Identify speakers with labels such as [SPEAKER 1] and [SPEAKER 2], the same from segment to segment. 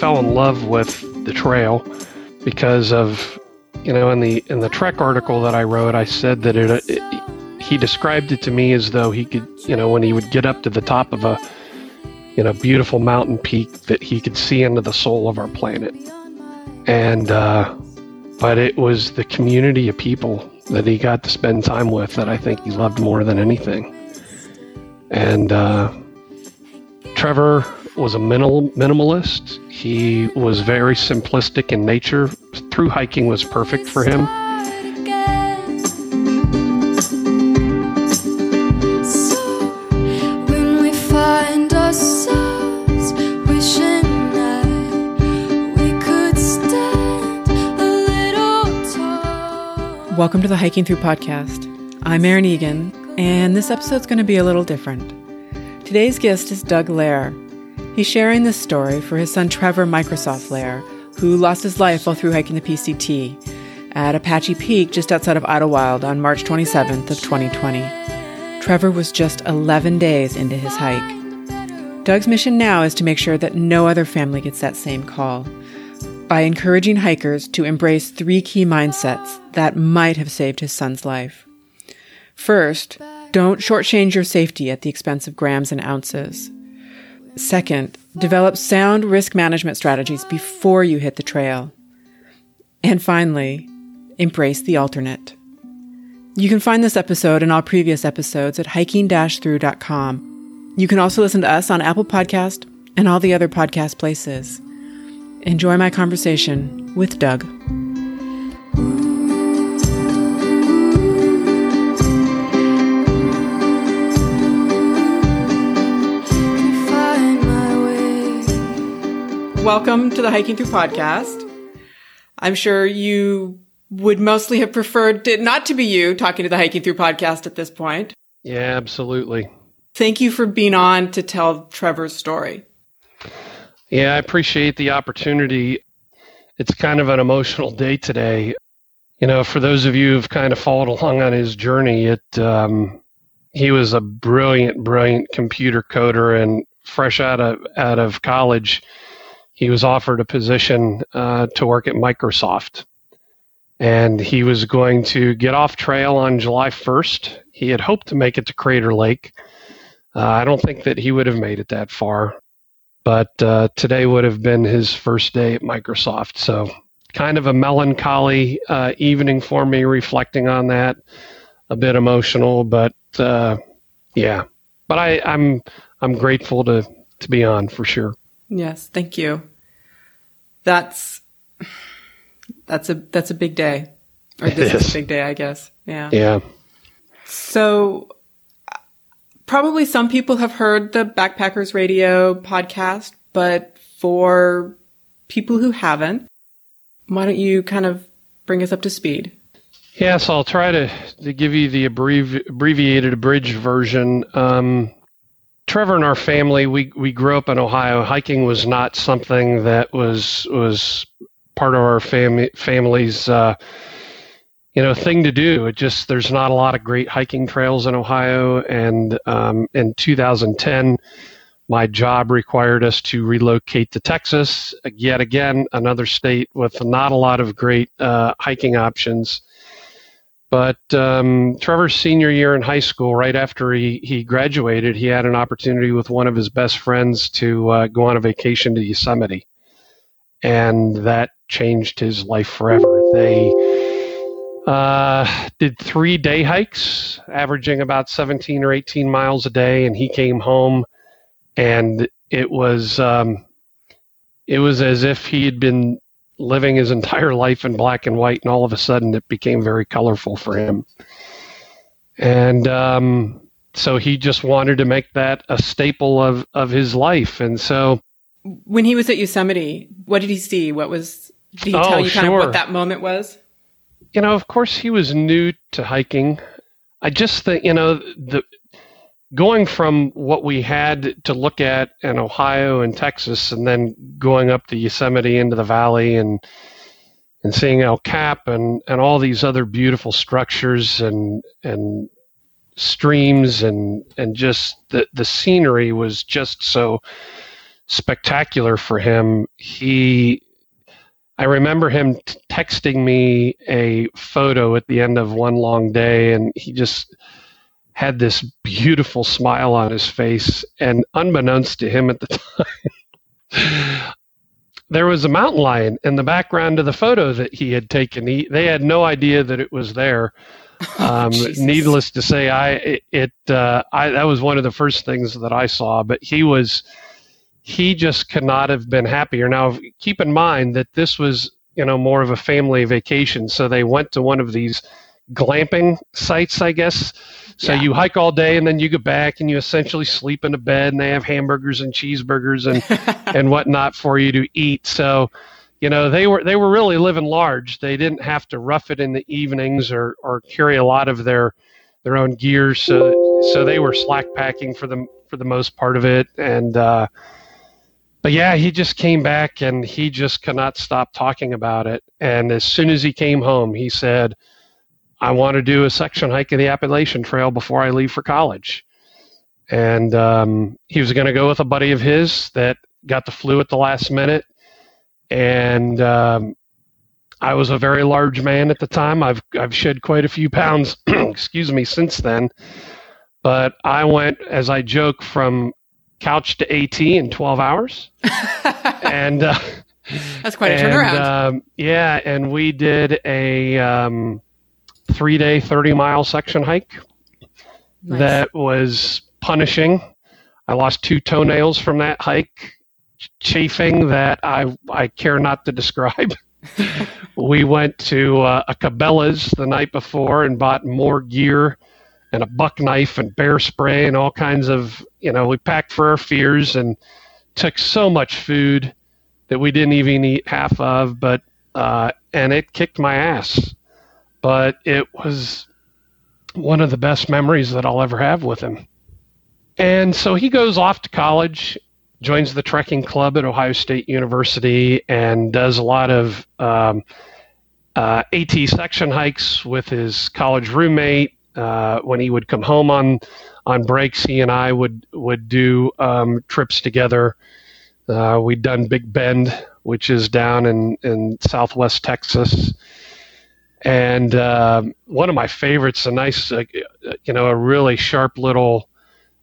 [SPEAKER 1] fell in love with the trail because of you know in the in the trek article that I wrote I said that it, it he described it to me as though he could you know when he would get up to the top of a you know beautiful mountain peak that he could see into the soul of our planet. And uh, but it was the community of people that he got to spend time with that I think he loved more than anything. And uh, Trevor was a minimal, minimalist. He was very simplistic in nature. Through hiking was perfect for him.
[SPEAKER 2] Welcome to the Hiking Thru podcast. I'm Erin Egan, and this episode's going to be a little different. Today's guest is Doug Laher. He's sharing this story for his son Trevor Microsoft Laher, who lost his life while through hiking the PCT at Apache Peak just outside of Idyllwild on March 27th of 2020. Trevor was just 11 days into his hike. Doug's mission now is to make sure that no other family gets that same call by encouraging hikers to embrace three key mindsets that might have saved his son's life. First, don't shortchange your safety at the expense of grams and ounces. Second, develop sound risk management strategies before you hit the trail. And finally, embrace the alternate. You can find this episode and all previous episodes at hiking-thru.com. You can also listen to us on Apple Podcast and all the other podcast places. Enjoy my conversation with Doug. Welcome to the Hiking Thru podcast. I'm sure you would mostly have preferred it not to be you talking to the Hiking Thru podcast at this point.
[SPEAKER 1] Yeah, absolutely.
[SPEAKER 2] Thank you for being on to tell Trevor's story.
[SPEAKER 1] Yeah, I appreciate the opportunity. It's kind of an emotional day today. You know, for those of you who've kind of followed along on his journey, it um, he was a brilliant, brilliant computer coder, and fresh out of out of college, he was offered a position uh, to work at Microsoft. And he was going to get off trail on July 1st. He had hoped to make it to Crater Lake. Uh, I don't think that he would have made it that far, but uh, today would have been his first day at Microsoft. So, kind of a melancholy uh, evening for me, reflecting on that. A bit emotional, but uh, yeah. But I, I'm I'm grateful to to be on for sure.
[SPEAKER 2] Yes, thank you. That's that's a that's a big day. Or this is. is a big day, I guess. Yeah.
[SPEAKER 1] Yeah.
[SPEAKER 2] So probably some people have heard the Backpackers Radio podcast, but for people who haven't, why don't you kind of bring us up to speed?
[SPEAKER 1] Yes, I'll try to, to give you the abbrevi- abbreviated, abridged version. Um, Trevor and our family, we, we grew up in Ohio. Hiking was not something that was was part of our family family's uh, you know thing to do. It just there's not a lot of great hiking trails in Ohio, and um, in 2010, my job required us to relocate to Texas. Yet again, another state with not a lot of great uh, hiking options. But um, Trevor's senior year in high school, right after he, he graduated, he had an opportunity with one of his best friends to uh, go on a vacation to Yosemite. And that changed his life forever. They uh, did three day hikes, averaging about 17 or 18 miles a day, and he came home, and it was um, it was as if he had been living his entire life in black and white, and all of a sudden it became very colorful for him. And um, so he just wanted to make that a staple of, of his life. And so.
[SPEAKER 2] When he was at Yosemite, what did he see? What was. Did he oh, tell you kind sure. of what that moment was?
[SPEAKER 1] You know, of course, he was new to hiking. I just think, you know, the going from what we had to look at in Ohio and Texas, and then going up to Yosemite into the valley and and seeing El Cap and, and all these other beautiful structures and and streams and and just the the scenery was just so spectacular for him. He, I remember him t- texting me a photo at the end of one long day, and he just had this beautiful smile on his face. And unbeknownst to him at the time, there was a mountain lion in the background of the photo that he had taken. He, they had no idea that it was there. Um, needless to say, I it, it uh, I that was one of the first things that I saw. But he was he just could not have been happier. Now, keep in mind that this was you know more of a family vacation, so they went to one of these glamping sites, I guess. So yeah. you hike all day and then you get back and you essentially sleep in a bed and they have hamburgers and cheeseburgers and and whatnot for you to eat. So, you know, they were they were really living large. They didn't have to rough it in the evenings or or carry a lot of their their own gear. So so they were slack packing for the for the most part of it. And uh, but yeah, he just came back and he just could not stop talking about it. And as soon as he came home, he said I want to do a section hike of the Appalachian Trail before I leave for college. And um, he was going to go with a buddy of his that got the flu at the last minute. And um, I was a very large man at the time. I've I've shed quite a few pounds, excuse me, since then. But I went, as I joke, from couch to AT in 12 hours. and uh,
[SPEAKER 2] that's quite a turnaround.
[SPEAKER 1] Um, yeah, and we did a um, three day, 30 mile section hike nice. that was punishing. I lost two toenails from that hike, chafing that I, I care not to describe. we went to uh, a Cabela's the night before and bought more gear and a buck knife and bear spray and all kinds of, you know, we packed for our fears and took so much food that we didn't even eat half of, but, uh, and it kicked my ass but it was one of the best memories that I'll ever have with him. And so he goes off to college, joins the trekking club at Ohio State University, and does a lot of um, uh, AT section hikes with his college roommate. Uh, when he would come home on on breaks, he and I would would do um, trips together. Uh, we'd done Big Bend, which is down in in Southwest Texas. And uh, one of my favorites, a nice, uh, you know, a really sharp little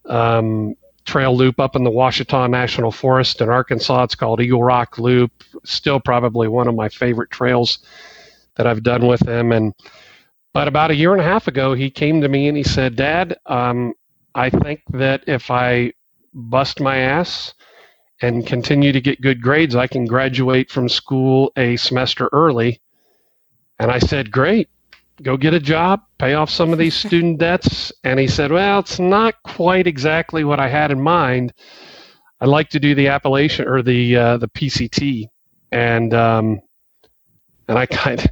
[SPEAKER 1] um, trail loop up in the Ouachita National Forest in Arkansas. It's called Eagle Rock Loop. Still, probably one of my favorite trails that I've done with him. And but about a year and a half ago, he came to me and he said, "Dad, um, I think that if I bust my ass." and continue to get good grades, I can graduate from school a semester early and I said, Great, go get a job, pay off some of these student debts. And he said, Well, it's not quite exactly what I had in mind. I'd like to do the Appalachian or the uh, the PCT, and um, and I kind of,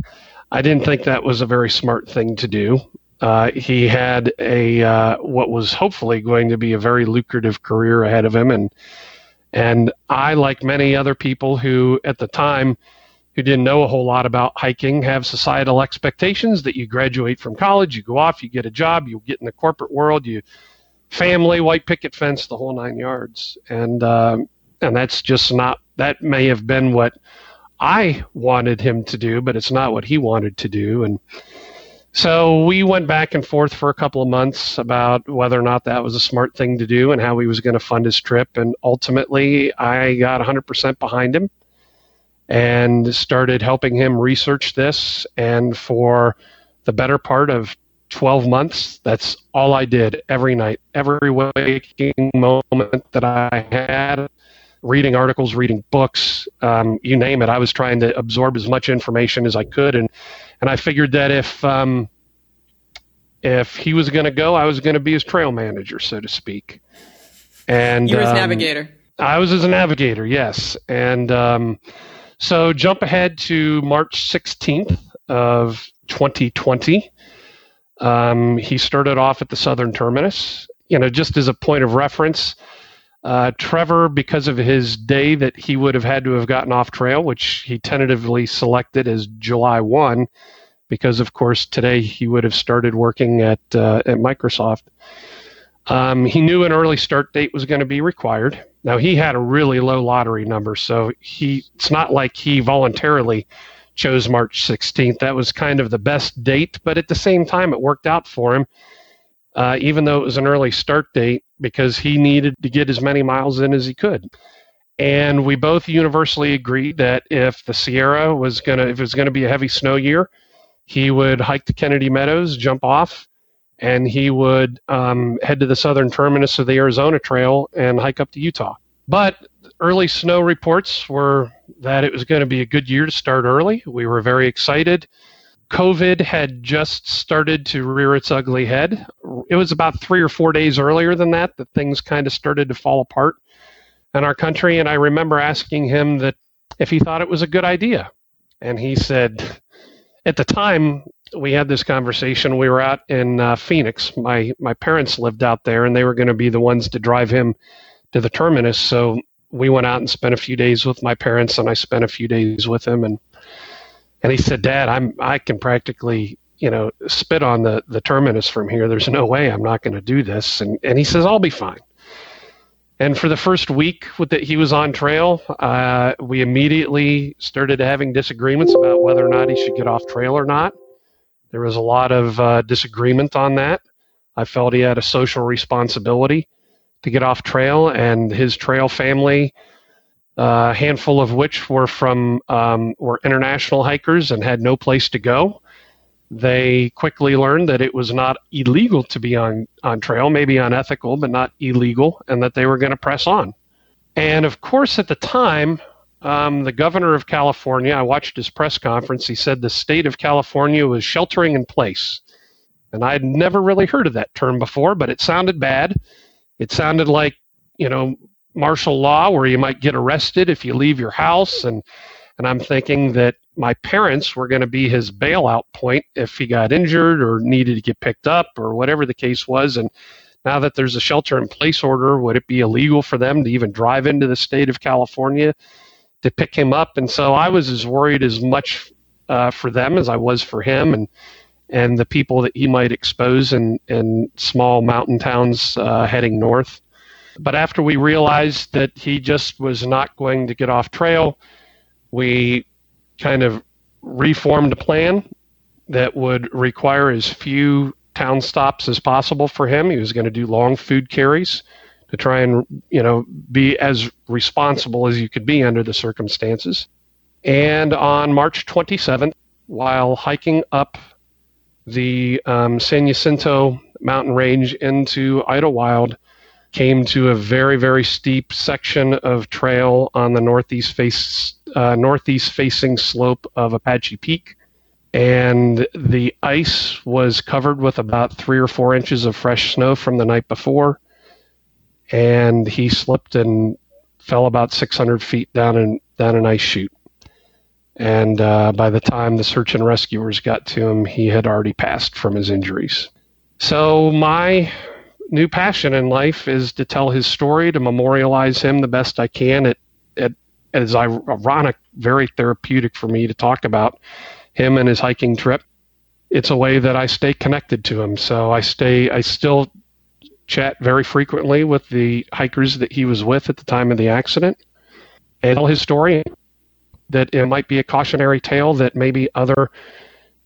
[SPEAKER 1] I didn't think that was a very smart thing to do. Uh, he had a uh, what was hopefully going to be a very lucrative career ahead of him, and and I, like many other people who at the time who didn't know a whole lot about hiking have societal expectations that you graduate from college, you go off, you get a job, you get in the corporate world, you family, white picket fence, the whole nine yards, and um, and that's just not. That may have been what I wanted him to do, but it's not what he wanted to do, and. So we went back and forth for a couple of months about whether or not that was a smart thing to do and how he was going to fund his trip. And ultimately, I got 100% behind him and started helping him research this. And for the better part of 12 months, that's all I did every night, every waking moment that I had, reading articles, reading books, um, you name it. I was trying to absorb as much information as I could. And, and I figured that if, um, if he was going to go, I was going to be his trail manager, so to speak. And
[SPEAKER 2] you were his um, navigator.
[SPEAKER 1] I was as a navigator, yes. And um, so jump ahead to March 16th of 2020. Um, he started off at the southern terminus. You know, just as a point of reference, uh, Trevor, because of his day that he would have had to have gotten off trail, which he tentatively selected as July 1, because of course today he would have started working at uh, at Microsoft. Um, he knew an early start date was going to be required, Now he had a really low lottery number, so he it's not like he voluntarily chose March 16th. That was kind of the best date, but at the same time, it worked out for him, uh, even though it was an early start date because he needed to get as many miles in as he could. And we both universally agreed that if the Sierra was gonna, if it was gonna be a heavy snow year, he would hike to Kennedy Meadows, jump off, and he would um, head to the southern terminus of the Arizona Trail and hike up to Utah. But early snow reports were that it was going to be a good year to start early. We were very excited. COVID had just started to rear its ugly head. It was about three or four days earlier than that that things kind of started to fall apart in our country. And I remember asking him that if he thought it was a good idea. And he said, at the time we had this conversation, we were out in uh, Phoenix. My my parents lived out there, and they were going to be the ones to drive him to the terminus. So we went out and spent a few days with my parents, and I spent a few days with him. And and he said, "Dad, I'm I can practically." You know, spit on the, the terminus from here. There's no way I'm not going to do this. And, and he says, I'll be fine. And for the first week that he was on trail, uh, we immediately started having disagreements about whether or not he should get off trail or not. There was a lot of uh, disagreement on that. I felt he had a social responsibility to get off trail, and his trail family, a uh, handful of which were from um, were international hikers and had no place to go. They quickly learned that it was not illegal to be on, on trail, maybe unethical, but not illegal, and that they were going to press on. And of course, at the time, um, the governor of California, I watched his press conference, he said the state of California was sheltering in place. And I had never really heard of that term before, but it sounded bad. It sounded like, you know, martial law where you might get arrested if you leave your house. And, and I'm thinking that my parents were going to be his bailout point if he got injured or needed to get picked up or whatever the case was. And now that there's a shelter in place order, would it be illegal for them to even drive into the state of California to pick him up? And so I was as worried as much uh, for them as I was for him and and the people that he might expose in, in small mountain towns uh, heading north. But after we realized that he just was not going to get off trail, we kind of reformed a plan that would require as few town stops as possible for him. He was going to do long food carries to try and you know be as responsible as you could be under the circumstances. And on March 27th, while hiking up the um, San Jacinto mountain range into Idyllwild, came to a very very steep section of trail on the northeast face uh, northeast facing slope of Apache Peak. And the ice was covered with about three or four inches of fresh snow from the night before. And he slipped and fell about 600 feet down, and down an ice chute. And uh, by the time the search and rescuers got to him, he had already passed from his injuries. So, my new passion in life is to tell his story, to memorialize him the best I can at, at it's ironic, very therapeutic for me to talk about him and his hiking trip. It's a way that I stay connected to him. So I stay, I still chat very frequently with the hikers that he was with at the time of the accident and tell his story. That it might be a cautionary tale that maybe other,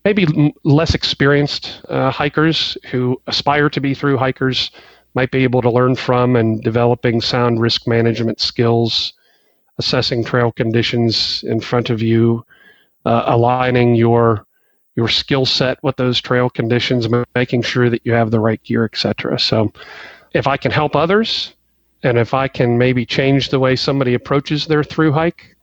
[SPEAKER 1] maybe less experienced uh, hikers who aspire to be through hikers might be able to learn from and developing sound risk management skills assessing trail conditions in front of you, uh, aligning your your skill set with those trail conditions, making sure that you have the right gear, etc. So, if I can help others, and if I can maybe change the way somebody approaches their through hike,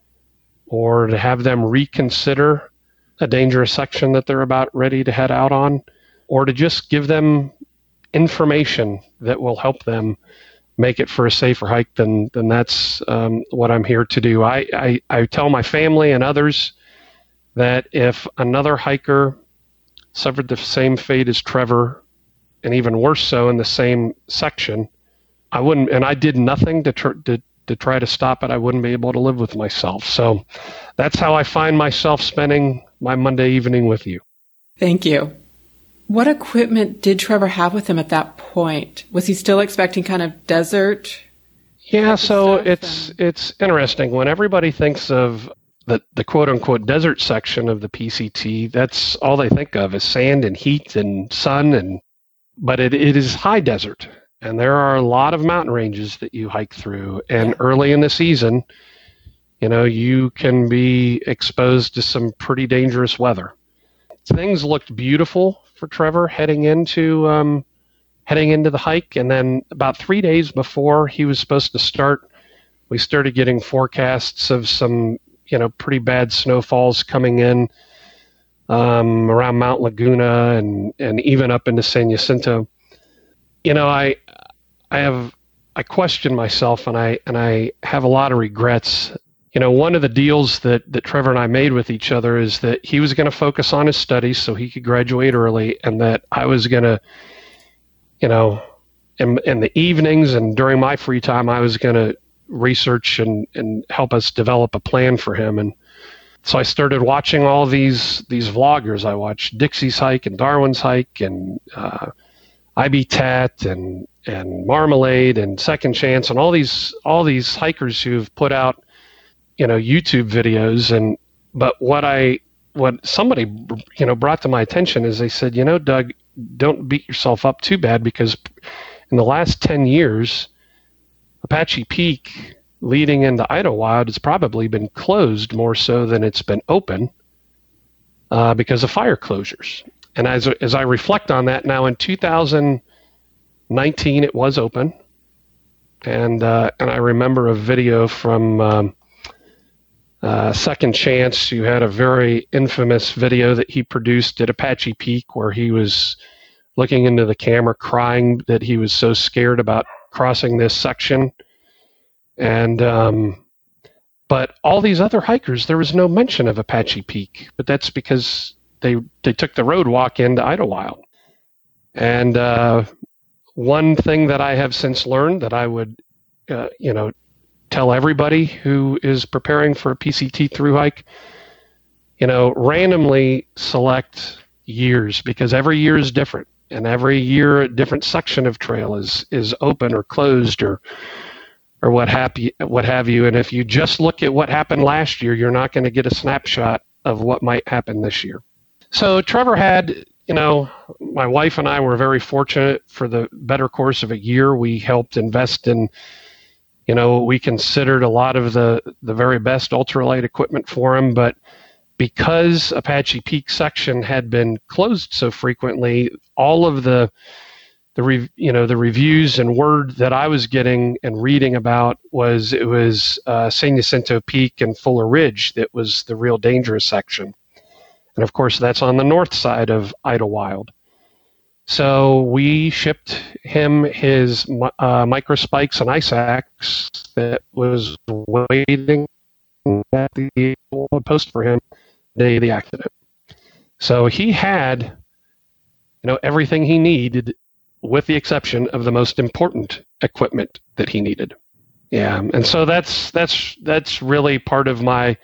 [SPEAKER 1] or to have them reconsider a dangerous section that they're about ready to head out on, or to just give them information that will help them make it for a safer hike, then then that's um, what I'm here to do. I, I, I tell my family and others that if another hiker suffered the same fate as Trevor, and even worse so in the same section, I wouldn't, and I did nothing to, tr- to to try to stop it. I wouldn't be able to live with myself. So that's how I find myself spending my Monday evening with you.
[SPEAKER 2] Thank you. What equipment did Trevor have with him at that point? Was he still expecting kind of desert
[SPEAKER 1] Yeah, so it's and... it's interesting when everybody thinks of the the quote unquote desert section of the PCT. That's all they think of is sand and heat and sun and but it, it is high desert. And there are a lot of mountain ranges that you hike through. And early in the season you know you can be exposed to some pretty dangerous weather. Things looked beautiful for trevor heading into um, heading into the hike. And then about three days before he was supposed to start we started getting forecasts of some you know pretty bad snowfalls coming in um, around Mount Laguna and and even up into San Jacinto. You know, I I have I question myself and I and I have a lot of regrets. You know, one of the deals that that Trevor and I made with each other is that he was going to focus on his studies so he could graduate early, and that I was going to, you know, in, in the evenings and during my free time, I was going to research and and help us develop a plan for him and so I started watching all these these vloggers. I watched Dixie's Hike and Darwin's Hike and uh, IB Tat and and Marmalade and Second Chance and all these all these hikers who've put out you know YouTube videos and but what I what somebody you know brought to my attention is they said you know Doug don't beat yourself up too bad because in the last 10 years Apache Peak leading into Idyllwild has probably been closed more so than it's been open uh, because of fire closures. And as, as I reflect on that now in 2019, it was open. And, uh, and I remember a video from um, uh, Second Chance, who had a very infamous video that he produced at Apache Peak where he was looking into the camera crying that he was so scared about crossing this section and um, but all these other hikers, there was no mention of Apache Peak, but that's because they they took the road walk into Idyllwild. And uh, one thing that I have since learned that I would, uh, you know, tell everybody who is preparing for a PCT through hike, you know, randomly select years because every year is different, and every year a different section of trail is is open or closed or or what you, what have you. And if you just look at what happened last year, you're not going to get a snapshot of what might happen this year. So Trevor had, you know, my wife and I were very fortunate for the better course of a year. We helped invest in, you know, we considered a lot of the the very best ultralight equipment for him, but because Apache Peak section had been closed so frequently, all of the the re, you know the reviews and word that I was getting and reading about was it was uh, San Jacinto Peak and Fuller Ridge that was the real dangerous section, and of course that's on the north side of Idyllwild. So we shipped him his uh, microspikes and ice axe that was waiting at the post for him day of the accident. So he had, you know, everything he needed with the exception of the most important equipment that he needed. Yeah, and so that's that's that's really part of my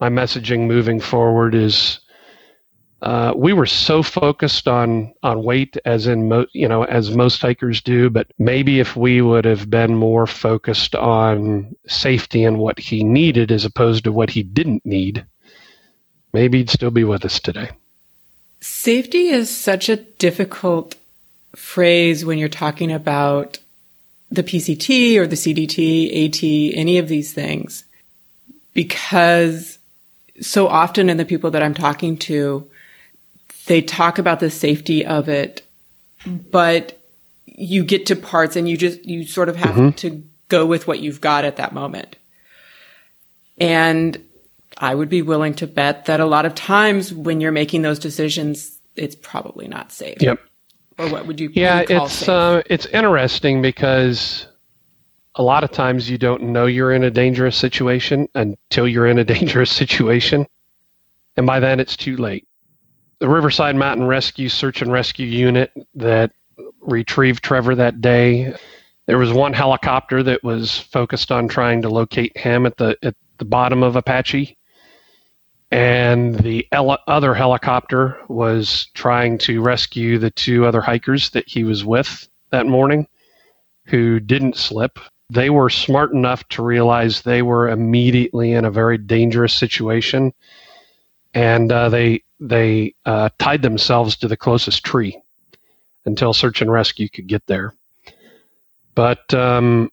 [SPEAKER 1] my messaging moving forward is uh, we were so focused on on weight as in mo- you know as most hikers do, but maybe if we would have been more focused on safety and what he needed as opposed to what he didn't need, maybe he'd still be with us today.
[SPEAKER 2] Safety is such a difficult phrase when you're talking about the PCT or the CDT, AT, any of these things, because so often in the people that I'm talking to, they talk about the safety of it, but you get to parts and you just, you sort of have mm-hmm. to go with what you've got at that moment. And I would be willing to bet that a lot of times when you're making those decisions, it's probably not safe.
[SPEAKER 1] Yep
[SPEAKER 2] or what would you?
[SPEAKER 1] Yeah, it's uh, it's interesting because a lot of times you don't know you're in a dangerous situation until you're in a dangerous situation, and by then it's too late. The Riverside Mountain Rescue Search and Rescue Unit that retrieved Trevor that day. There was one helicopter that was focused on trying to locate him at the at the bottom of Apache and the other helicopter was trying to rescue the two other hikers that he was with that morning who didn't slip. they were smart enough to realize they were immediately in a very dangerous situation, and uh, they they uh, tied themselves to the closest tree until search and rescue could get there. But um,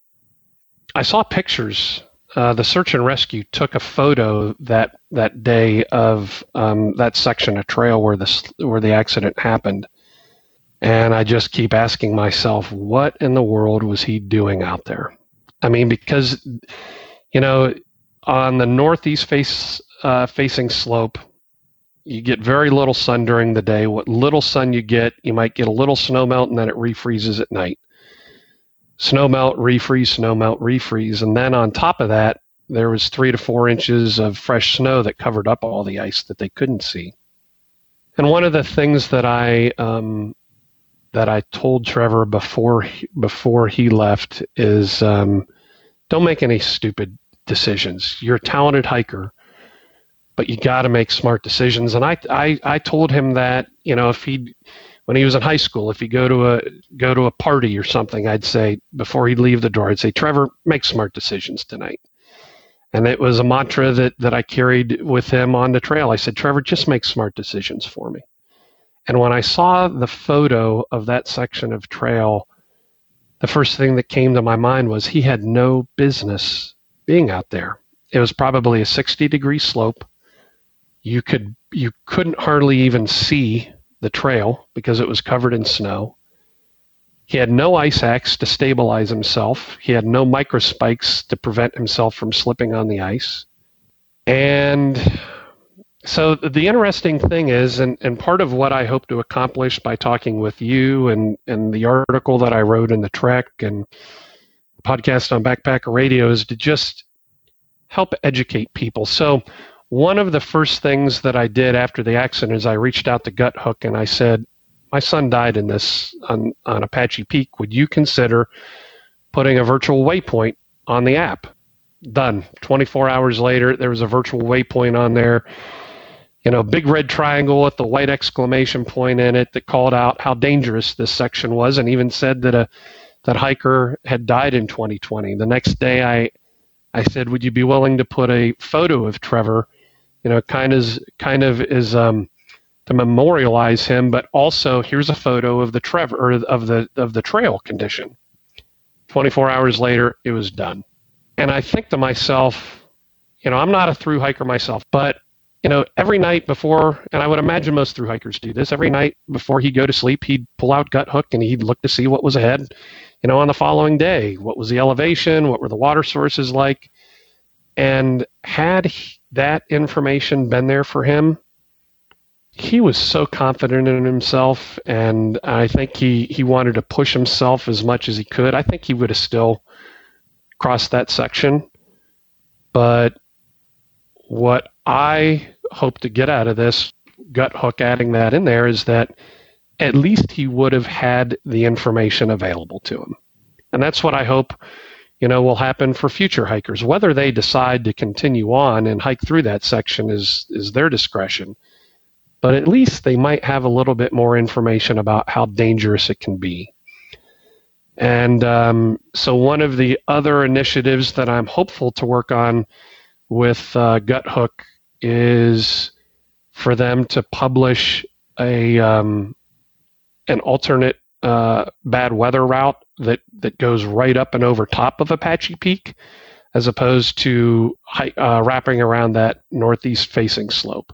[SPEAKER 1] I saw pictures. Uh, the search and rescue took a photo that that day of um, that section of trail where the where the accident happened, and I just keep asking myself, what in the world was he doing out there? I mean, because you know, on the northeast face uh, facing slope, you get very little sun during the day. What little sun you get, you might get a little snow melt and then it refreezes at night. Snow melt, refreeze, snow melt, refreeze. And then on top of that, there was three to four inches of fresh snow that covered up all the ice that they couldn't see. And one of the things that I um, that I told Trevor before before he left is um, don't make any stupid decisions. You're a talented hiker but you got to make smart decisions. And I, I, I told him that, you know, if he, when he was in high school, if he go to a go to a party or something, I'd say before he'd leave the door, I'd say, Trevor, make smart decisions tonight. And it was a mantra that that I carried with him on the trail. I said, Trevor, just make smart decisions for me. And when I saw the photo of that section of trail, the first thing that came to my mind was he had no business being out there. It was probably a 60 degree slope you could you couldn't hardly even see the trail because it was covered in snow. He had no ice axe to stabilize himself. He had no microspikes to prevent himself from slipping on the ice. And so the interesting thing is, and, and part of what I hope to accomplish by talking with you and, and the article that I wrote in the Trek and podcast on Backpacker Radio is to just help educate people. So one of the first things that I did after the accident is I reached out to Guthook and I said, "My son died in this on, on Apache Peak. Would you consider putting a virtual waypoint on the app?" Done. 24 hours later, there was a virtual waypoint on there. You know, big red triangle with the white exclamation point in it that called out how dangerous this section was, and even said that a that hiker had died in 2020. The next day, I I said, "Would you be willing to put a photo of Trevor?" You know, kind of kind of is um, to memorialize him, but also here's a photo of the Trevor or of the of the trail condition. 24 hours later, it was done, and I think to myself, you know, I'm not a through hiker myself, but you know, every night before, and I would imagine most through hikers do this. Every night before he'd go to sleep, he'd pull out Guthook and he'd look to see what was ahead. You know, on the following day, what was the elevation? What were the water sources like? And had he, that information been there for him, he was so confident in himself, and I think he, he wanted to push himself as much as he could. I think he would have still crossed that section. But what I hope to get out of this, Guthook adding that in there, is that at least he would have had the information available to him. And that's what I hope you know, will happen for future hikers. Whether they decide to continue on and hike through that section is is their discretion. But at least they might have a little bit more information about how dangerous it can be. And um, so, one of the other initiatives that I'm hopeful to work on with uh, Guthook is for them to publish a um, an alternate uh, bad weather route that, that goes right up and over top of Apache Peak, as opposed to uh, wrapping around that northeast facing slope.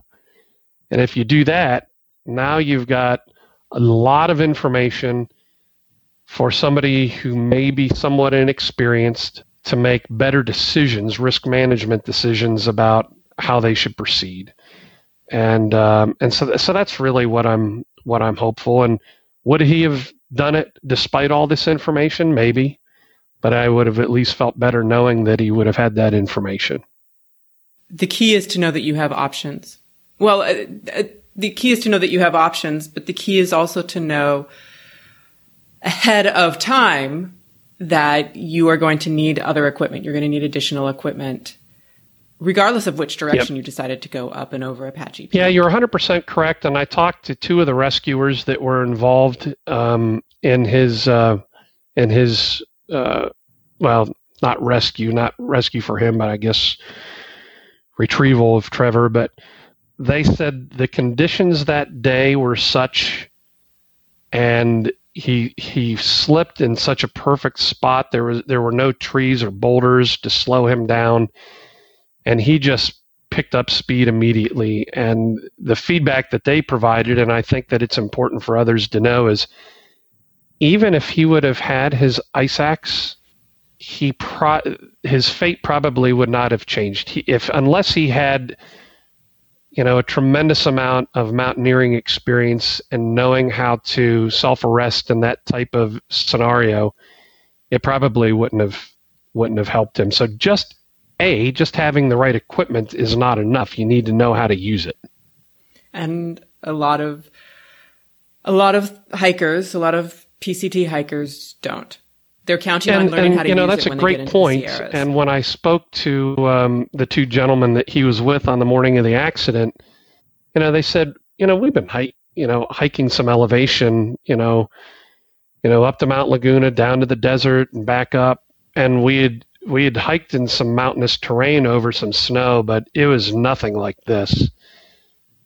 [SPEAKER 1] And if you do that, now you've got a lot of information for somebody who may be somewhat inexperienced to make better decisions, risk management decisions about how they should proceed. And um, and so so that's really what I'm what I'm hopeful. And would he have done it despite all this information? Maybe. But I would have at least felt better knowing that he would have had that information.
[SPEAKER 2] The key is to know that you have options. Well, uh, uh, the key is to know that you have options, but the key is also to know ahead of time that you are going to need other equipment. You're going to need additional equipment regardless of which direction yep. you decided to go up and over Apache.
[SPEAKER 1] Peak. Yeah, you're 100% correct. And I talked to two of the rescuers that were involved um, in his uh, in his uh, well, not rescue, not rescue for him, but I guess retrieval of Trevor. But they said the conditions that day were such, and he he slipped in such a perfect spot. There was there were no trees or boulders to slow him down, and he just picked up speed immediately. And the feedback that they provided, and I think that it's important for others to know, is even if he would have had his ice axe, he pro- his fate probably would not have changed. He, if unless he had, you know, a tremendous amount of mountaineering experience and knowing how to self arrest in that type of scenario, it probably wouldn't have wouldn't have helped him. So just a just having the right equipment is not enough. You need to know how to use it.
[SPEAKER 2] And a lot of a lot of hikers, a lot of PCT hikers don't. They're counting
[SPEAKER 1] and,
[SPEAKER 2] on learning
[SPEAKER 1] and,
[SPEAKER 2] how to
[SPEAKER 1] you know,
[SPEAKER 2] use
[SPEAKER 1] that's
[SPEAKER 2] it
[SPEAKER 1] a great point.
[SPEAKER 2] Into the Sierras.
[SPEAKER 1] And when I spoke to um, the two gentlemen that he was with on the morning of the accident, you know, they said, you know, we've been hiking, you know, hiking some elevation, you know, you know, up to Mount Laguna, down to the desert, and back up, and we had we had hiked in some mountainous terrain over some snow, but it was nothing like this.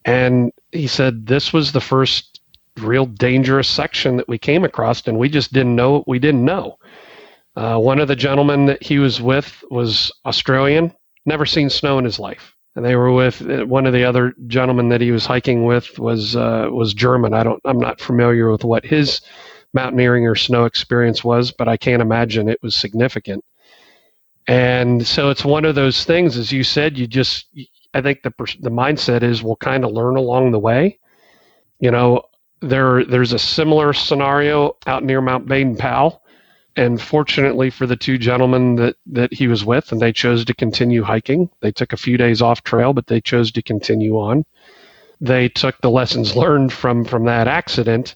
[SPEAKER 1] And he said this was the first real dangerous section that we came across, and we just didn't know what we didn't know. Uh, one of the gentlemen that he was with was Australian, never seen snow in his life. And they were with uh, one of the other gentlemen that he was hiking with was uh, was German. I don't, I'm not familiar with what his mountaineering or snow experience was, but I can't imagine it was significant. And so it's one of those things, as you said, you just, I think the the mindset is we'll kind of learn along the way. You know, there there's a similar scenario out near Mount Baden Powell, and fortunately for the two gentlemen that that he was with, and they chose to continue hiking. They took a few days off trail, but they chose to continue on. They took the lessons learned from from that accident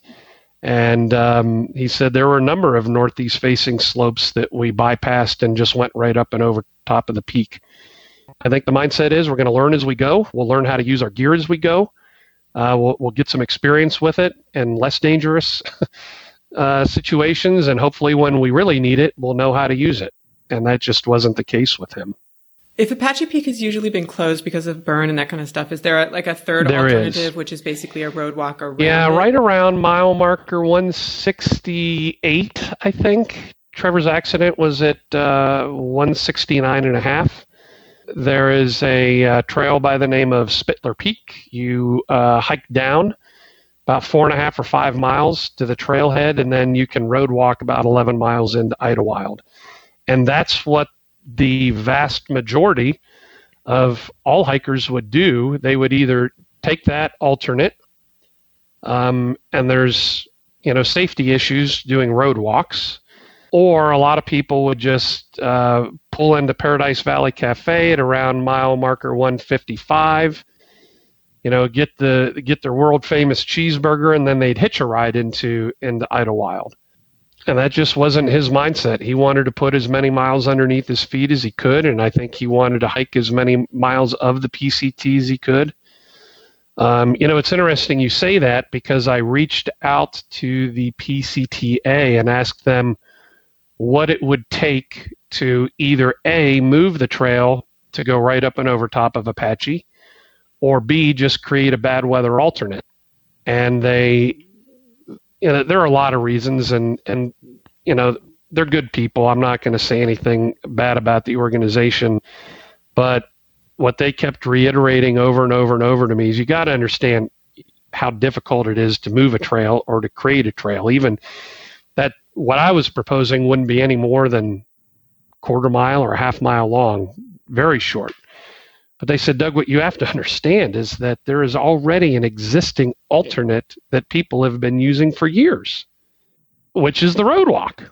[SPEAKER 1] and um, he said there were a number of northeast facing slopes that we bypassed and just went right up and over top of the peak. I think the mindset is we're going to learn as we go. We'll learn how to use our gear as we go. Uh, we'll, we'll get some experience with it and less dangerous uh, situations. And hopefully, when we really need it, we'll know how to use it. And that just wasn't the case with him.
[SPEAKER 2] If Apache Peak has usually been closed because of burn and that kind of stuff, is there a, like a third
[SPEAKER 1] There
[SPEAKER 2] alternative,
[SPEAKER 1] is.
[SPEAKER 2] which is basically a road walk around?
[SPEAKER 1] Yeah, right around mile marker 168, I think. Trevor's accident was at uh, 169 and a half. There is a uh, trail by the name of Spittler Peak. You uh, hike down about four and a half or five miles to the trailhead, and then you can road walk about 11 miles into Idyllwild. And that's what the vast majority of all hikers would do. They would either take that alternate, um, and there's you know safety issues doing road walks, or a lot of people would just uh, pull into Paradise Valley Cafe at around mile marker 155. You know, get the get their world famous cheeseburger, and then they'd hitch a ride into into Idyllwild. And that just wasn't his mindset. He wanted to put as many miles underneath his feet as he could, and I think he wanted to hike as many miles of the PCT as he could. Um, you know, it's interesting you say that because I reached out to the PCTA and asked them what it would take to either A, move the trail to go right up and over top of Apache, or B, just create a bad weather alternate. And they you know, there are a lot of reasons, and and you know, they're good people. I'm not going to say anything bad about the organization, but what they kept reiterating over and over and over to me is you got to understand how difficult it is to move a trail or to create a trail. Even that, what I was proposing wouldn't be any more than quarter mile or a half mile long, very short. But they said, Doug, what you have to understand is that there is already an existing alternate that people have been using for years, which is the road walk.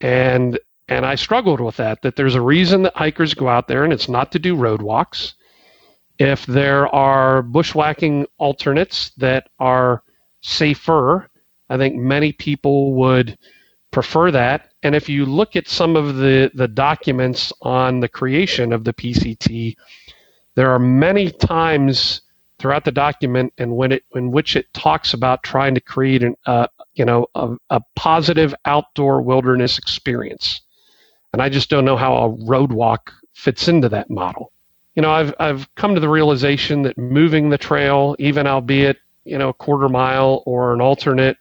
[SPEAKER 1] And and I struggled with that, that there's a reason that hikers go out there and it's not to do road walks. If there are bushwhacking alternates that are safer, I think many people would prefer that. And if you look at some of the, the documents on the creation of the PCT, there are many times throughout the document in when it in which it talks about trying to create an uh, you know a, a positive outdoor wilderness experience And I just don't know how a road walk fits into that model. You know, I've, I've come to the realization that moving the trail, even albeit, you know, a quarter mile or an alternate,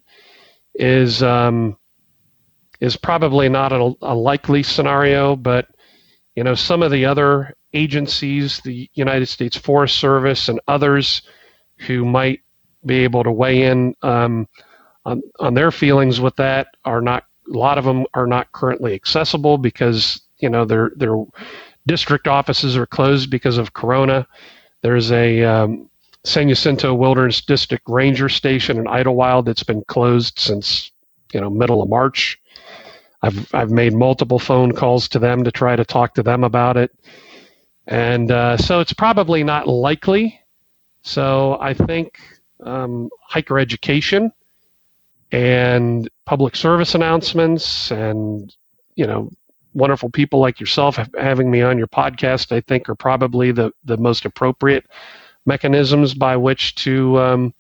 [SPEAKER 1] is, um, is probably not a, a likely scenario, but, you know, some of the other agencies, the United States Forest Service and others who might be able to weigh in um, on, on their feelings with that are not a lot of them are not currently accessible because you know their their district offices are closed because of corona. There's a um, San Jacinto Wilderness District Ranger Station in Idyllwild that's been closed since you know middle of March. I've I've made multiple phone calls to them to try to talk to them about it, and uh, so it's probably not likely. So I think um, hiker education and public service announcements and you know wonderful people like yourself having me on your podcast i think are probably the, the most appropriate mechanisms by which to um,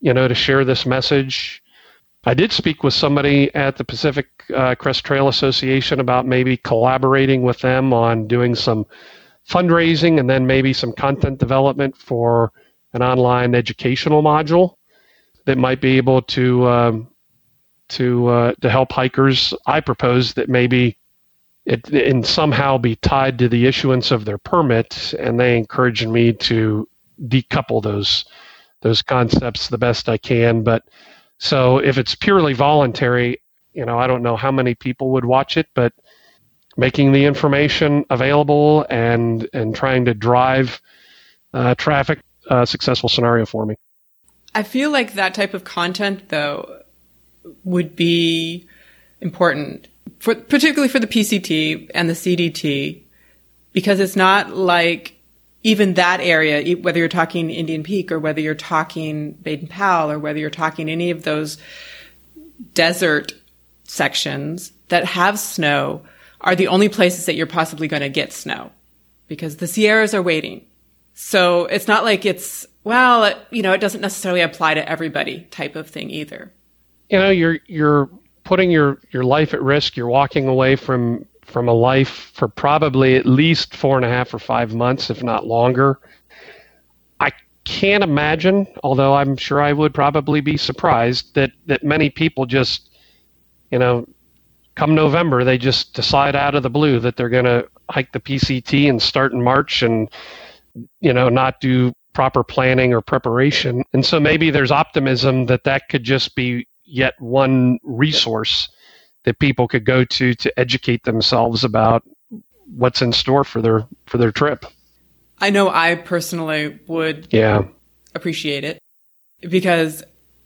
[SPEAKER 1] you know to share this message. I did speak with somebody at the pacific uh, crest trail association about maybe collaborating with them on doing some fundraising and then maybe some content development for an online educational module that might be able to um, to uh, to help hikers. I propose that maybe it and somehow be tied to the issuance of their permit, and they encouraged me to decouple those those concepts the best I can. But so if it's purely voluntary, you know, I don't know how many people would watch it, but making the information available and and trying to drive uh, traffic, uh, successful scenario for me.
[SPEAKER 2] I feel like that type of content, though, would be important for particularly for the PCT and the CDT because it's not like even that area, whether you're talking Indian Peak or whether you're talking Baden Powell or whether you're talking any of those desert sections that have snow are the only places that you're possibly going to get snow because the Sierras are waiting. So it's not like it's well, you know, it doesn't necessarily apply to everybody type of thing either.
[SPEAKER 1] You know, you're you're putting your your life at risk. You're walking away from from a life for probably at least four and a half or five months, if not longer. I can't imagine, although I'm sure I would probably be surprised that that many people just, you know, come November they just decide out of the blue that they're going to hike the PCT and start in March and you know not do proper planning or preparation. And so maybe there's optimism that that could just be yet one resource that people could go to to educate themselves about what's in store for their for their trip.
[SPEAKER 2] I know I personally would
[SPEAKER 1] yeah
[SPEAKER 2] appreciate it because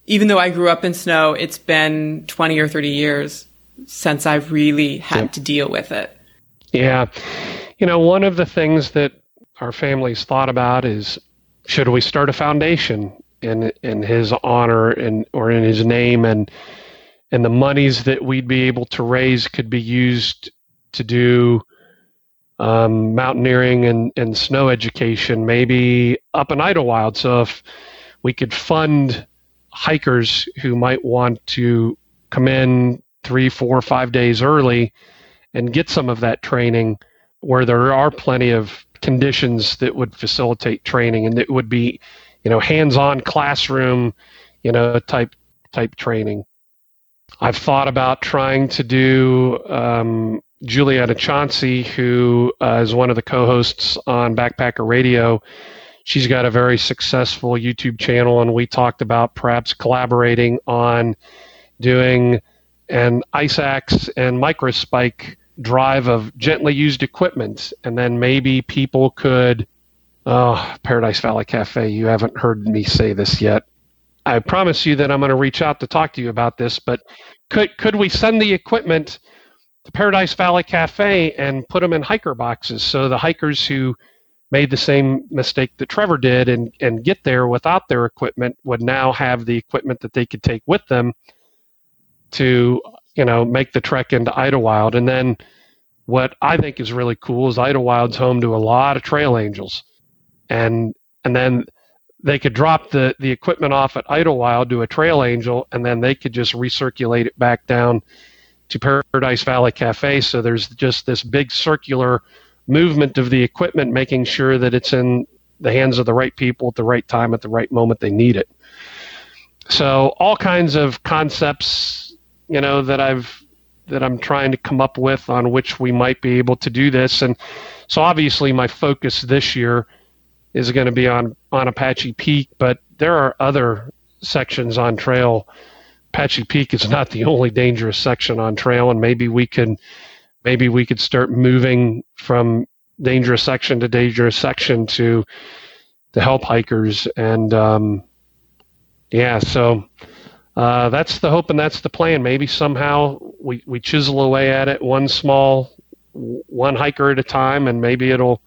[SPEAKER 2] even though I grew up in snow, it's been 20 or 30 years since I've really had to deal with it.
[SPEAKER 1] Yeah. You know, one of the things that our families thought about is should we start a foundation in in his honor and or in his name and and the monies that we'd be able to raise could be used to do um, mountaineering and, and snow education, maybe up in Idyllwild. So if we could fund hikers who might want to come in three, four, five days early and get some of that training where there are plenty of conditions that would facilitate training and it would be, you know, hands-on classroom, you know, type type training. I've thought about trying to do um, Juliana Chauncey, who uh, is one of the co-hosts on Backpacker Radio. She's got a very successful YouTube channel, and we talked about perhaps collaborating on doing an ice axe and microspike drive of gently used equipment, and then maybe people could. Oh, Paradise Valley Cafe, you haven't heard me say this yet. I promise you that I'm going to reach out to talk to you about this, but could could we send the equipment to Paradise Valley Cafe and put them in hiker boxes so the hikers who made the same mistake that Trevor did and, and get there without their equipment would now have the equipment that they could take with them to you know, make the trek into Idyllwild. And then what I think is really cool is Idyllwild's home to a lot of trail angels. And and then they could drop the, the equipment off at Idyllwild to a trail angel and then they could just recirculate it back down to Paradise Valley Cafe. So there's just this big circular movement of the equipment, making sure that it's in the hands of the right people at the right time at the right moment they need it. So all kinds of concepts, you know, that I've that I'm trying to come up with on which we might be able to do this. And so obviously my focus this year is going to be on on Apache Peak, but there are other sections on trail. Apache Peak is not the only dangerous section on trail, and maybe we can maybe we could start moving from dangerous section to dangerous section to to help hikers and um, yeah so uh, that's the hope and that's the plan. Maybe somehow we, we chisel away at it one small one hiker at a time and maybe it'll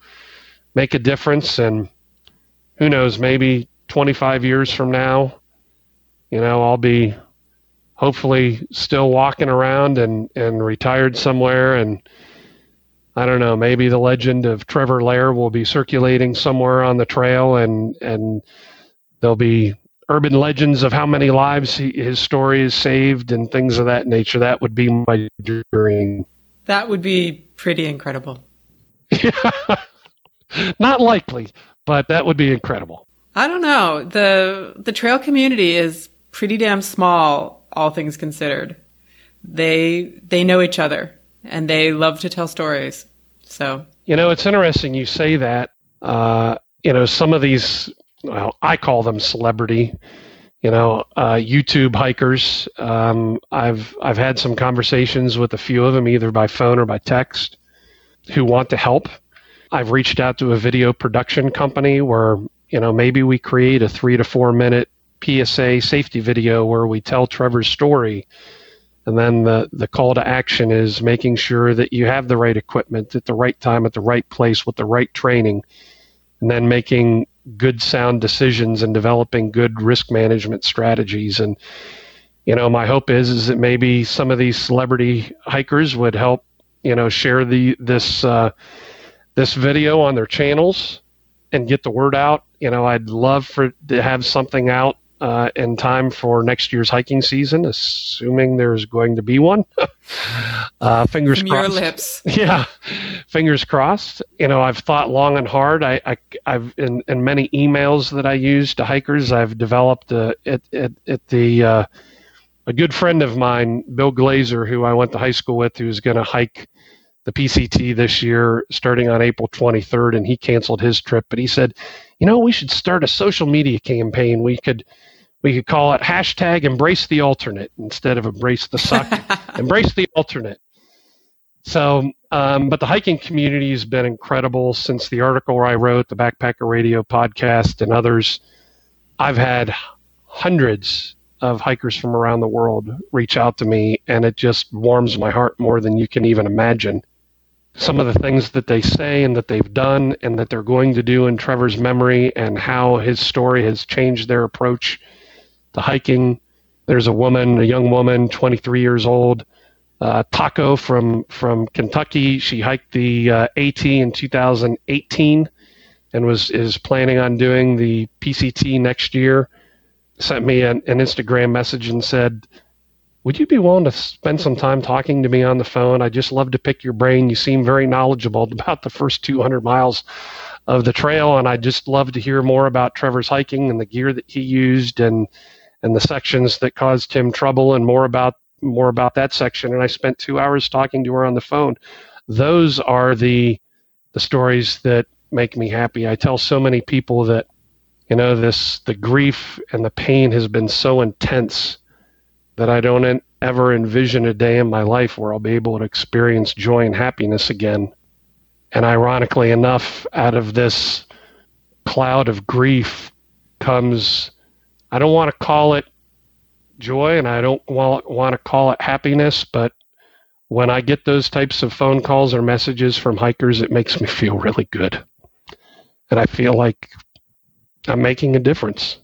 [SPEAKER 1] make a difference. And who knows maybe 25 years from now you know i'll be hopefully still walking around and, and retired somewhere. And I don't know, maybe the legend of Trevor Laher will be circulating somewhere on the trail and and there'll be urban legends of how many lives he, his story is saved and things of that nature. That would be my dream.
[SPEAKER 2] That would be pretty incredible.
[SPEAKER 1] Not likely, but that would be incredible.
[SPEAKER 2] I don't know. The the trail community is pretty damn small all things considered. They they know each other and they love to tell stories. So
[SPEAKER 1] you know, it's interesting you say that. Uh, you know, some of these, well, I call them celebrity. You know, uh, YouTube hikers. Um, I've I've had some conversations with a few of them, either by phone or by text, who want to help. I've reached out to a video production company where you know maybe we create a three to four minute PSA safety video where we tell Trevor's story. And then the, the call to action is making sure that you have the right equipment at the right time, at the right place, with the right training, and then making good sound decisions and developing good risk management strategies. And, you know, my hope is, is that maybe some of these celebrity hikers would help, you know, share the, this, uh, this video on their channels and get the word out. You know, I'd love for to have something out uh, in time for next year's hiking season, assuming there's going to be one. uh, fingers
[SPEAKER 2] From
[SPEAKER 1] crossed.
[SPEAKER 2] Your lips.
[SPEAKER 1] Yeah, fingers crossed. You know, I've thought long and hard. I, I have in, in many emails that I use to hikers, I've developed uh, at, at, at the uh, a good friend of mine, Bill Glazer, who I went to high school with, who's going to hike the PCT this year starting on April 23rd, and he canceled his trip. But he said, you know, we should start a social media campaign. We could we could call it hashtag embrace the alternate instead of embrace the suck. embrace the alternate. So, um, but the hiking community has been incredible since the article I wrote, the Backpacker Radio podcast, and others. I've had hundreds of hikers from around the world reach out to me, and it just warms my heart more than you can even imagine. Some of the things that they say and that they've done and that they're going to do in Trevor's memory, and how his story has changed their approach the hiking. There's a woman, a young woman, 23 years old, uh, Taco from from Kentucky. She hiked the uh, AT in 2018 and was is planning on doing the PCT next year. Sent me an, an Instagram message and said, "Would you be willing to spend some time talking to me on the phone? I just love to pick your brain. You seem very knowledgeable about the first 200 miles." Of the trail, and I'd just love to hear more about Trevor's hiking and the gear that he used, and and the sections that caused him trouble and more about more about that section and I spent 2 hours talking to her on the phone. Those are the the stories that make me happy. I tell so many people that you know this the grief and the pain has been so intense that I don't ever envision a day in my life where I'll be able to experience joy and happiness again. And ironically enough, out of this cloud of grief comes I don't want to call it joy and I don't want, want to call it happiness, but when I get those types of phone calls or messages from hikers, it makes me feel really good. And I feel like I'm making a difference,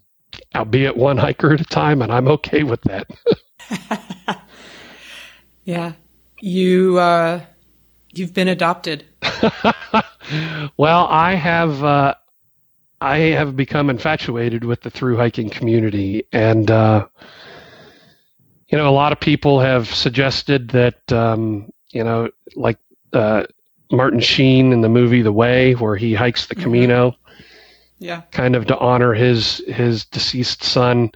[SPEAKER 1] albeit one hiker at a time, and I'm okay with that.
[SPEAKER 2] yeah. You, uh, you've been adopted.
[SPEAKER 1] well, I have, uh, I have become infatuated with the through hiking community, and uh, you know, a lot of people have suggested that, um, you know, like uh, Martin Sheen in the movie The Way, where he hikes the mm-hmm. Camino,
[SPEAKER 2] yeah,
[SPEAKER 1] kind of to honor his his deceased son.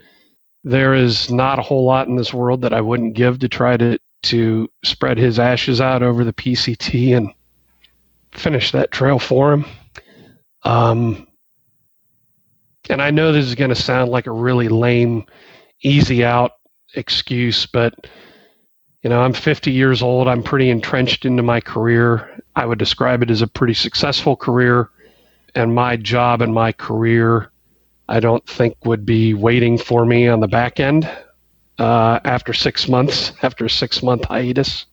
[SPEAKER 1] There is not a whole lot in this world that I wouldn't give to try to to spread his ashes out over the PCT and finish that trail for him. Um, and I know this is going to sound like a really lame, easy out excuse, but you know, I'm 50 years old. I'm pretty entrenched into my career. I would describe it as a pretty successful career, and my job and my career, I don't think would be waiting for me on the back end uh, after six months, after a six month hiatus.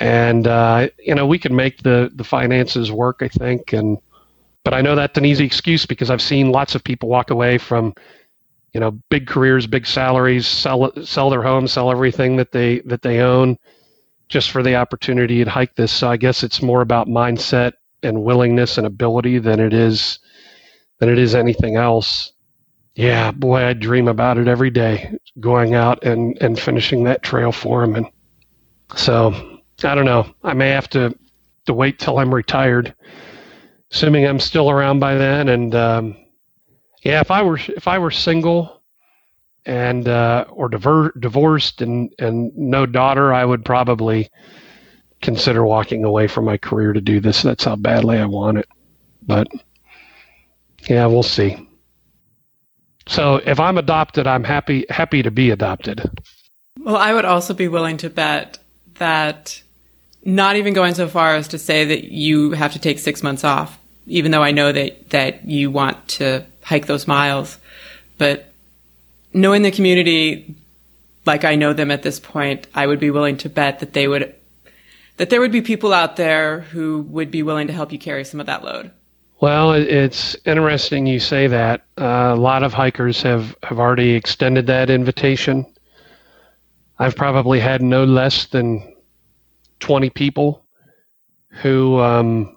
[SPEAKER 1] And uh, you know, we can make the the finances work, I think, and but I know that's an easy excuse because I've seen lots of people walk away from, you know, big careers, big salaries, sell sell their homes, sell everything that they that they own, just for the opportunity to hike this. So I guess it's more about mindset and willingness and ability than it is than it is anything else. Yeah, boy, I dream about it every day, going out and and finishing that trail for him. And so I don't know. I may have to to wait till I'm retired assuming I'm still around by then. And um, yeah, if I were if I were single and uh, or diver- divorced and and no daughter, I would probably consider walking away from my career to do this. That's how badly I want it. But yeah, we'll see. So if I'm adopted, I'm happy happy to be adopted.
[SPEAKER 2] Well, I would also be willing to bet that not even going so far as to say that you have to take six months off, even though I know that, that you want to hike those miles. But knowing the community like I know them at this point, I would be willing to bet that they would, that there would be people out there who would be willing to help you carry some of that load.
[SPEAKER 1] Well, it's interesting you say that. Uh, a lot of hikers have, have already extended that invitation. I've probably had no less than 20 people who um,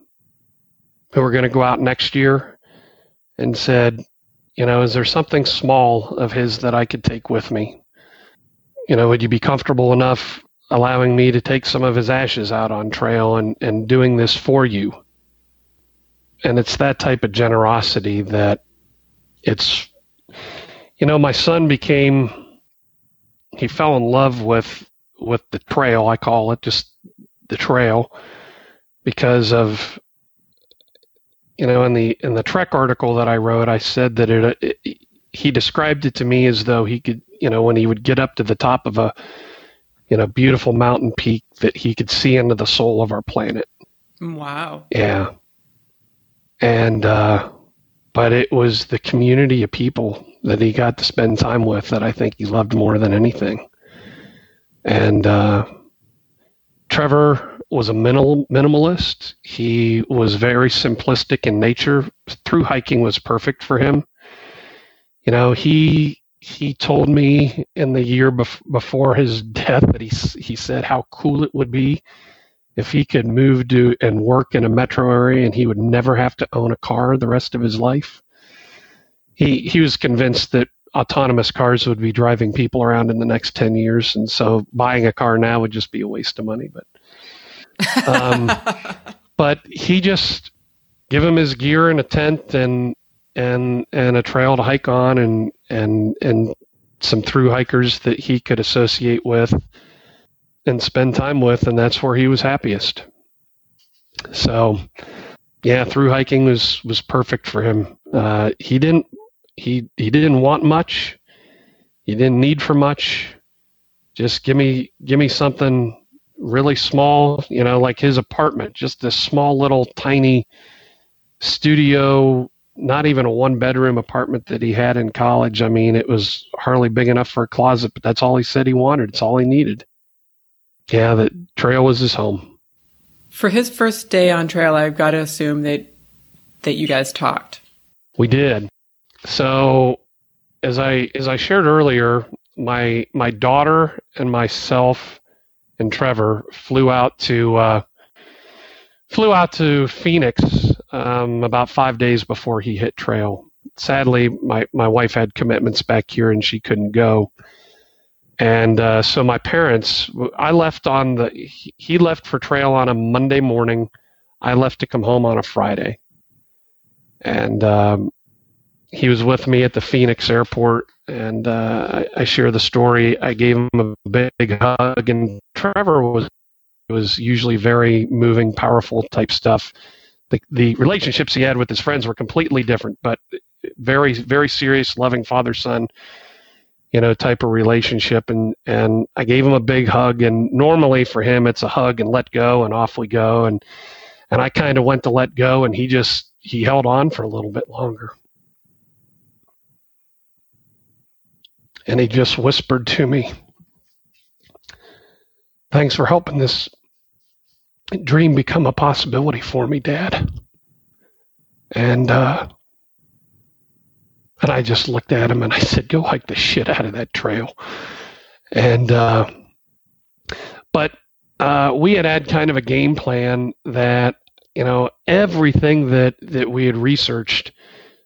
[SPEAKER 1] who were going to go out next year and said, you know, is there something small of his that I could take with me? You know, would you be comfortable enough allowing me to take some of his ashes out on trail and, and doing this for you? And it's that type of generosity that it's, you know, my son became, he fell in love with, with the trail, I call it, just the trail because of you know in the in the trek article that I wrote I said that it, it, he described it to me as though he could you know when he would get up to the top of a you know beautiful mountain peak that he could see into the soul of our planet.
[SPEAKER 2] Wow.
[SPEAKER 1] Yeah. And uh but it was the community of people that he got to spend time with that I think he loved more than anything. And uh Trevor was a minimal, minimalist. He was very simplistic in nature. Through hiking was perfect for him. You know, he he told me in the year bef- before his death that he he said how cool it would be if he could move to and work in a metro area and he would never have to own a car the rest of his life. He he was convinced that autonomous cars would be driving people around in the next 10 years. And so buying a car now would just be a waste of money. But, um, but he just give him his gear and a tent and, and, and a trail to hike on and, and, and some through hikers that he could associate with and spend time with. And that's where he was happiest. So, yeah, through hiking was, was perfect for him. Uh, he didn't he he didn't want much. He didn't need for much. Just give me give me something really small, you know, like his apartment, just this small little tiny studio, not even a one bedroom apartment that he had in college. I mean, it was hardly big enough for a closet, but that's all he said he wanted. It's all he needed. Yeah, the trail was his home.
[SPEAKER 2] For his first day on trail, I've got to assume that that you guys talked.
[SPEAKER 1] We did. So as I as I shared earlier, my my daughter and myself and Trevor flew out to uh, flew out to Phoenix um, about five days before he hit trail. Sadly, my my wife had commitments back here and she couldn't go. and uh, so my parents, I left on the, he left for trail on a Monday morning. I left to come home on a Friday. And um, he was with me at the Phoenix airport, and uh, I, I share the story. I gave him a big hug, and Trevor was was usually very moving, powerful type stuff. The the relationships he had with his friends were completely different, but very very serious, loving father son, you know, type of relationship. And and I gave him a big hug, and normally for him it's a hug and let go, and off we go, and and I kind of went to let go, and he just he held on for a little bit longer. And he just whispered to me, Thanks for helping this dream become a possibility for me, Dad. And uh, and I just looked at him and I said, "Go hike the shit out of that trail." And uh, but uh, we had had kind of a game plan that you know everything that that we had researched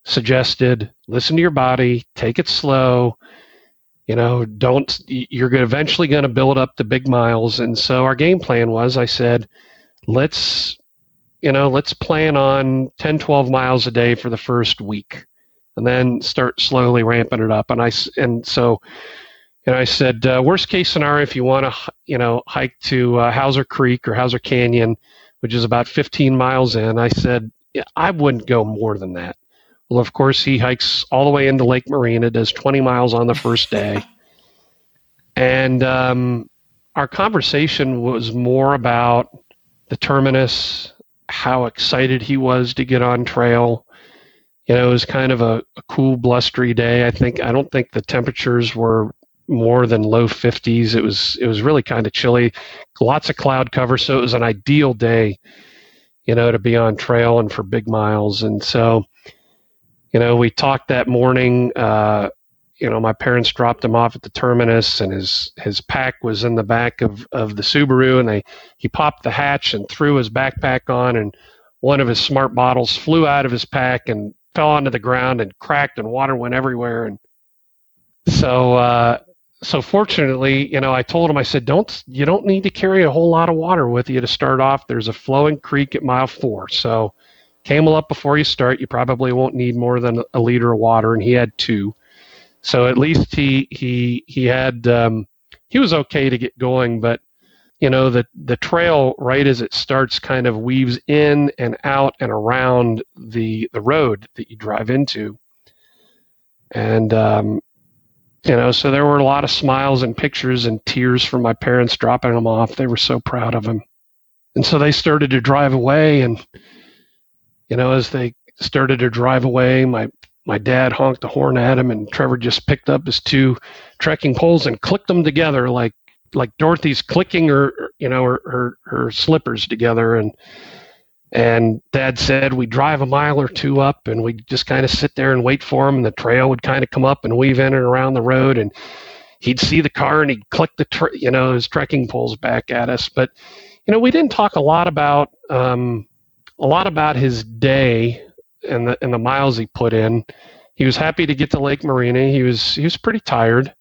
[SPEAKER 1] suggested: listen to your body, take it slow, you know don't you're eventually going to build up the big miles. And so our game plan was i said let's you know let's plan on 10 12 miles a day for the first week and then start slowly ramping it up. And i and so and i said uh, worst case scenario if you want to you know hike to uh, hauser creek or hauser canyon which is about 15 miles in i said yeah, i wouldn't go more than that well, of course, he hikes all the way into Lake Morena, does 20 miles on the first day. and um, our conversation was more about the terminus, how excited he was to get on trail. You know, it was kind of a, a cool, blustery day. I think I don't think the temperatures were more than low 50s. It was it was really kind of chilly, lots of cloud cover, so it was an ideal day, you know, to be on trail and for big miles. And so, you know, we talked that morning. Uh, you know, my parents dropped him off at the terminus, and his his pack was in the back of of the Subaru, and they he popped the hatch and threw his backpack on, and one of his smart bottles flew out of his pack and fell onto the ground and cracked, and water went everywhere, and so. Uh, so fortunately, you know, I told him, I said, don't, you don't need to carry a whole lot of water with you to start off. There's a flowing creek at mile four. So, camel up before you start. You probably won't need more than a liter of water, and he had two. So at least he he he had um, he was okay to get going, but you know the the trail right as it starts kind of weaves in and out and around the the road that you drive into, and um, you know so there were a lot of smiles and pictures and tears from my parents dropping him off. They were so proud of him, and so they started to drive away and you know, as they started to drive away, my my dad honked the horn at him, and Trevor just picked up his two trekking poles and clicked them together like like Dorothy's clicking her you know her her, her slippers together, and and Dad said we drive a mile or two up, and we just kind of sit there and wait for him, and the trail would kind of come up and weave in and around the road, and he'd see the car and he'd click the tr- you know his trekking poles back at us, but you know we didn't talk a lot about um, a lot about his day and the and the miles he put in. He was happy to get to Lake Morena. He was he was pretty tired,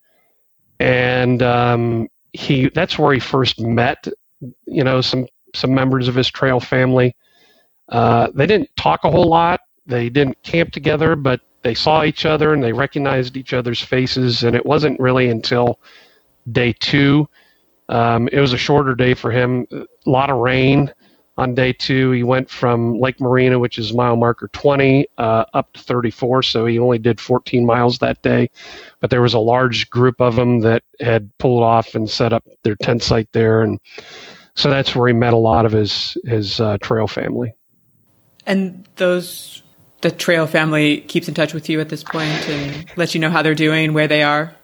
[SPEAKER 1] and um, he that's where he first met you know some some members of his trail family. Uh, they didn't talk a whole lot. They didn't camp together, but they saw each other and they recognized each other's faces. And it wasn't really until day two. Um, it was a shorter day for him. A lot of rain on day two. He went from Lake Morena, which is mile marker 20, uh, up to 34. So he only did 14 miles that day. But there was a large group of them that had pulled off and set up their tent site there. And so that's where he met a lot of his, his uh, trail family.
[SPEAKER 2] And those, the trail family keeps in touch with you at this point and lets you know how they're doing, where they are?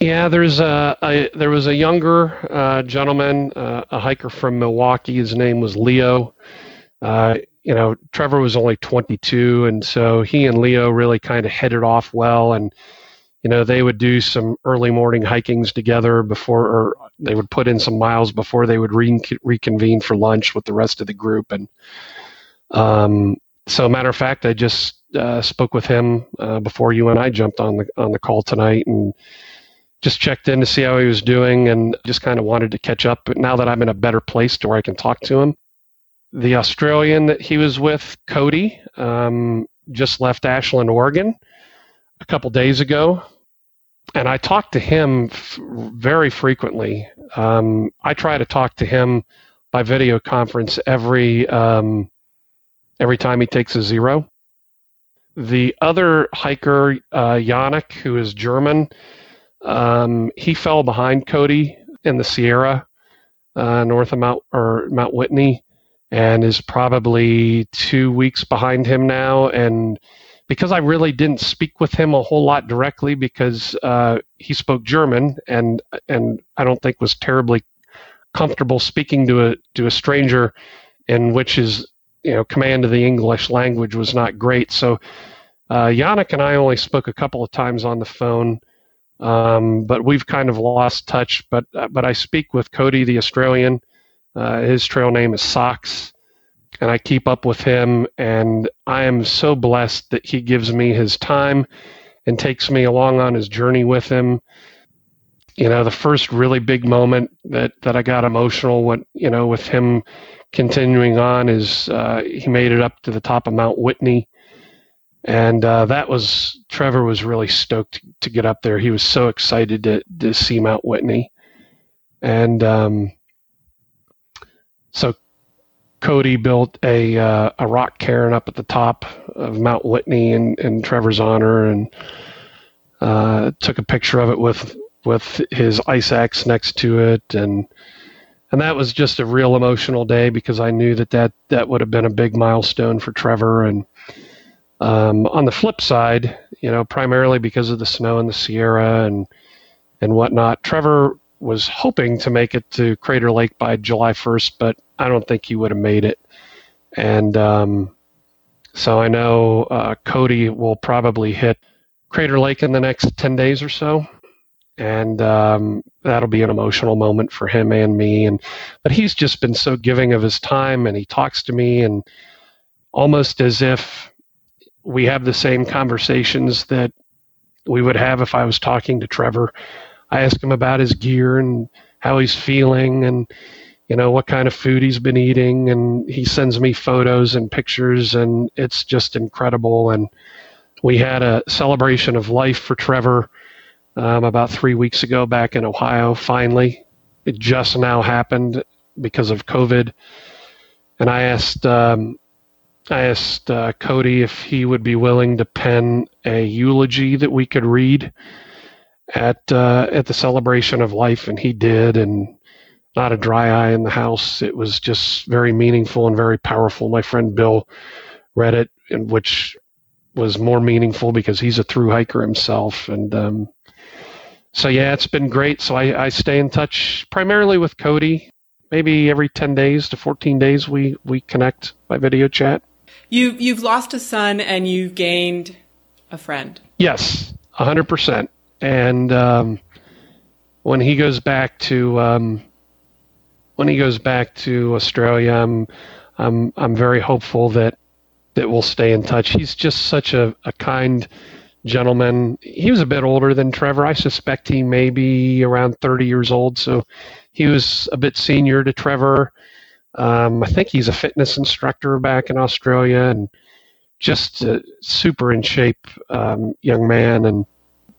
[SPEAKER 1] Yeah, there's a, a there was a younger uh, gentleman, uh, a hiker from Milwaukee. His name was Leo. Uh, you know, Trevor was only 22, and so he and Leo really kind of headed off well. And you know, they would do some early morning hikings together before, or they would put in some miles before they would re- reconvene for lunch with the rest of the group. And um, so, matter of fact, I just uh, spoke with him uh, before you and I jumped on the on the call tonight, and just checked in to see how he was doing and just kind of wanted to catch up. But now that I'm in a better place to where I can talk to him, the Australian that he was with, Cody, um, just left Ashland, Oregon, a couple days ago, and I talk to him f- very frequently. Um, I try to talk to him by video conference every um, every time he takes a zero. The other hiker, uh, Yannick, who is German, um, he fell behind Cody in the Sierra, uh, north of Mount or Mount Whitney, and is probably two weeks behind him now. And because I really didn't speak with him a whole lot directly, because uh, he spoke German, and and I don't think was terribly comfortable speaking to a to a stranger, in which his you know command of the English language was not great. So uh, Yannick and I only spoke a couple of times on the phone. Um, but we've kind of lost touch. But but I speak with Cody, the Australian, uh, his trail name is Socks, and I keep up with him. And I am so blessed that he gives me his time and takes me along on his journey with him. You know, the first really big moment that, that I got emotional, what you know, with him continuing on is uh, he made it up to the top of Mount Whitney, and uh, that was Trevor was really stoked to get up there. He was so excited to to see Mount Whitney, and um, so Cody built a uh, a rock cairn up at the top of Mount Whitney in, in Trevor's honor, and uh, took a picture of it with with his ice axe next to it, and and that was just a real emotional day because I knew that that, that would have been a big milestone for Trevor. And um, on the flip side, you know, primarily because of the snow in the Sierra and and whatnot, Trevor was hoping to make it to Crater Lake by July 1st, but I don't think he would have made it. And um, so I know uh, Cody will probably hit Crater Lake in the next 10 days or so. And um, that'll be an emotional moment for him and me. And but he's just been so giving of his time, and he talks to me, and almost as if we have the same conversations that we would have if I was talking to Trevor. I ask him about his gear and how he's feeling, and you know what kind of food he's been eating and he sends me photos and pictures and it's just incredible. And we had a celebration of life for trevor um, about three weeks ago back in ohio finally. It just now happened because of covid. And i asked um, i asked uh, cody if he would be willing to pen a eulogy that we could read at uh, at the celebration of life and he did and not a dry eye in the house. It was just very meaningful and very powerful. My friend Bill read it, and which was more meaningful because he's a through hiker himself. And um, so, yeah, it's been great. So I, I stay in touch primarily with Cody. Maybe every 10 days to 14 days, we, we connect by video chat.
[SPEAKER 2] You, you've lost a son and you've gained a friend.
[SPEAKER 1] Yes, 100%. And um, when he goes back to um, when he goes back to Australia, I'm I'm I'm very hopeful that that we'll stay in touch. He's just such a, a kind gentleman. He was a bit older than Trevor. I suspect he may be around 30 years old, so he was a bit senior to Trevor. Um, I think he's a fitness instructor back in Australia and just a super in shape um, young man. And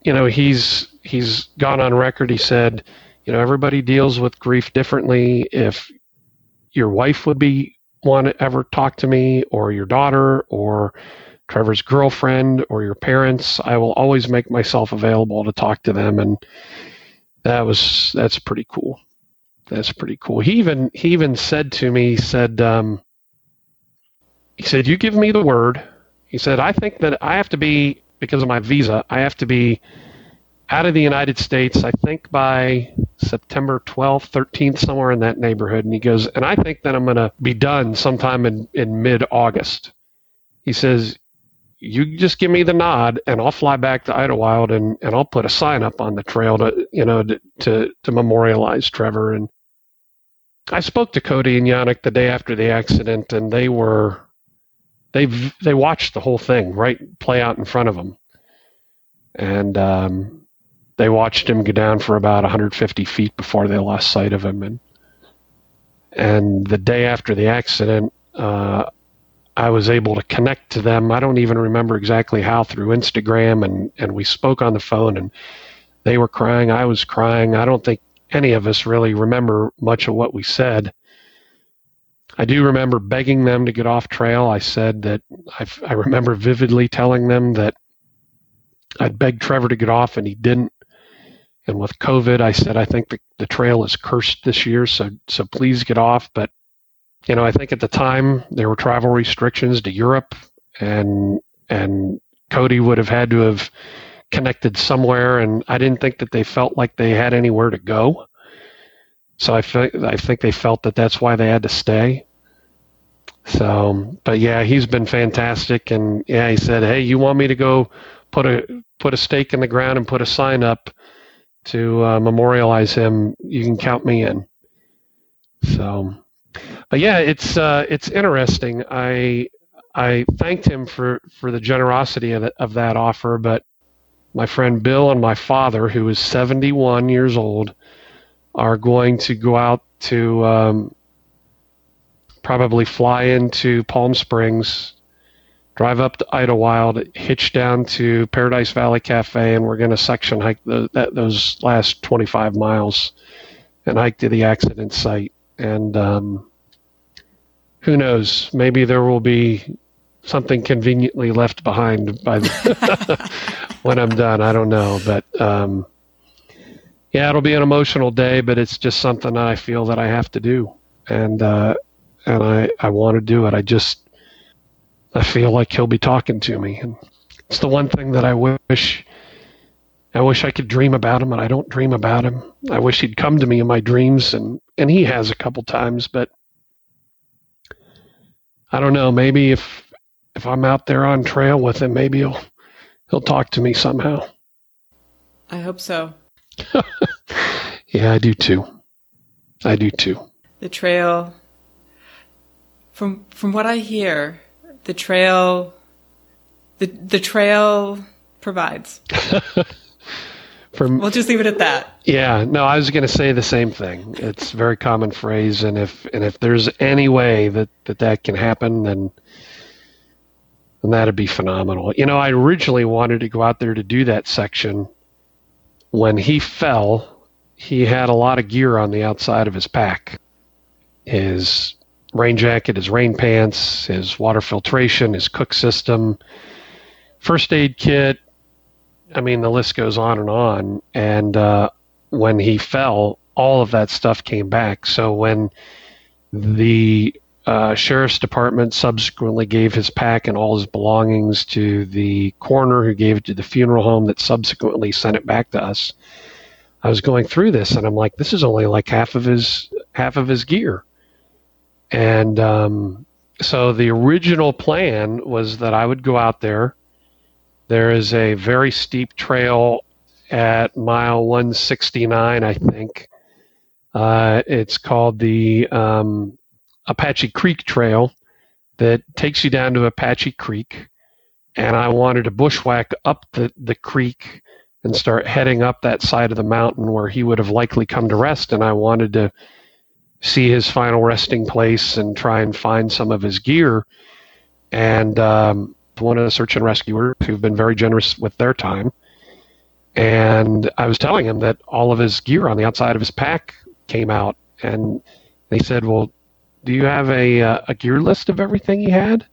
[SPEAKER 1] you know, he's he's gone on record. He said you know everybody deals with grief differently if your wife would be want to ever talk to me or your daughter or trevor's girlfriend or your parents i will always make myself available to talk to them and that was that's pretty cool that's pretty cool he even he even said to me he said um, he said you give me the word he said i think that i have to be because of my visa i have to be out of the United States, I think by September 12th, 13th, somewhere in that neighborhood. And he goes, and I think that I'm going to be done sometime in, in mid August. He says, you just give me the nod and I'll fly back to Idyllwild and, and I'll put a sign up on the trail to, you know, to, to, to memorialize Trevor. And I spoke to Cody and Yannick the day after the accident and they were, they they watched the whole thing right play out in front of them. And, um, they watched him go down for about 150 feet before they lost sight of him. And and the day after the accident, uh, I was able to connect to them. I don't even remember exactly how through Instagram, and and we spoke on the phone, and they were crying. I was crying. I don't think any of us really remember much of what we said. I do remember begging them to get off trail. I said that I, I remember vividly telling them that I'd begged Trevor to get off, and he didn't. And with COVID, I said I think the, the trail is cursed this year, so so please get off. But you know, I think at the time there were travel restrictions to Europe, and and Cody would have had to have connected somewhere, and I didn't think that they felt like they had anywhere to go. So I, fe- I think they felt that that's why they had to stay. So, but yeah, he's been fantastic, and yeah, he said, "Hey, you want me to go put a put a stake in the ground and put a sign up to uh, memorialize him? You can count me in." So, but yeah, it's uh, it's interesting. I I thanked him for for the generosity of, the, of that offer, but my friend Bill and my father, who is 71 years old, are going to go out to um, probably fly into Palm Springs, drive up to Idyllwild, hitch down to Paradise Valley Cafe, and we're going to section hike the, that, those last 25 miles and hike to the accident site. And um, who knows? Maybe there will be something conveniently left behind by the when I'm done. I don't know, but um, yeah, it'll be an emotional day, but it's just something I feel that I have to do. And uh, and I, I want to do it. I just I feel like he'll be talking to me, and it's the one thing that I wish I wish I could dream about him, and I don't dream about him. I wish he'd come to me in my dreams, and and he has a couple times, but I don't know. Maybe if if I'm out there on trail with him, maybe he'll he'll talk to me somehow.
[SPEAKER 2] I hope so.
[SPEAKER 1] yeah, I do too. I do too.
[SPEAKER 2] The trail from from what I hear, the trail the the trail provides. From, we'll just leave it at that.
[SPEAKER 1] Yeah, no, I was going to say the same thing. It's a very common phrase, and if and if there's any way that that, that can happen, then then that'd be phenomenal. You know, I originally wanted to go out there to do that section. When he fell, he had a lot of gear on the outside of his pack. His rain jacket, his rain pants, his water filtration, his cook system, first aid kit. I mean, the list goes on and on. And uh, when he fell, all of that stuff came back. So when the uh, sheriff's department subsequently gave his pack and all his belongings to the coroner, who gave it to the funeral home that subsequently sent it back to us. I was going through this, and I'm like, this is only like half of his half of his gear. And um, so the original plan was that I would go out there. There is a very steep trail at mile 169, I think. Uh, it's called the um, Apache Creek Trail that takes you down to Apache Creek. And I wanted to bushwhack up the, the creek and start heading up that side of the mountain where he would have likely come to rest. And I wanted to see his final resting place and try and find some of his gear. And um, one of the search and rescuers who've been very generous with their time. And I was telling him that all of his gear on the outside of his pack came out. And they said, Well, do you have a, uh, a gear list of everything he had?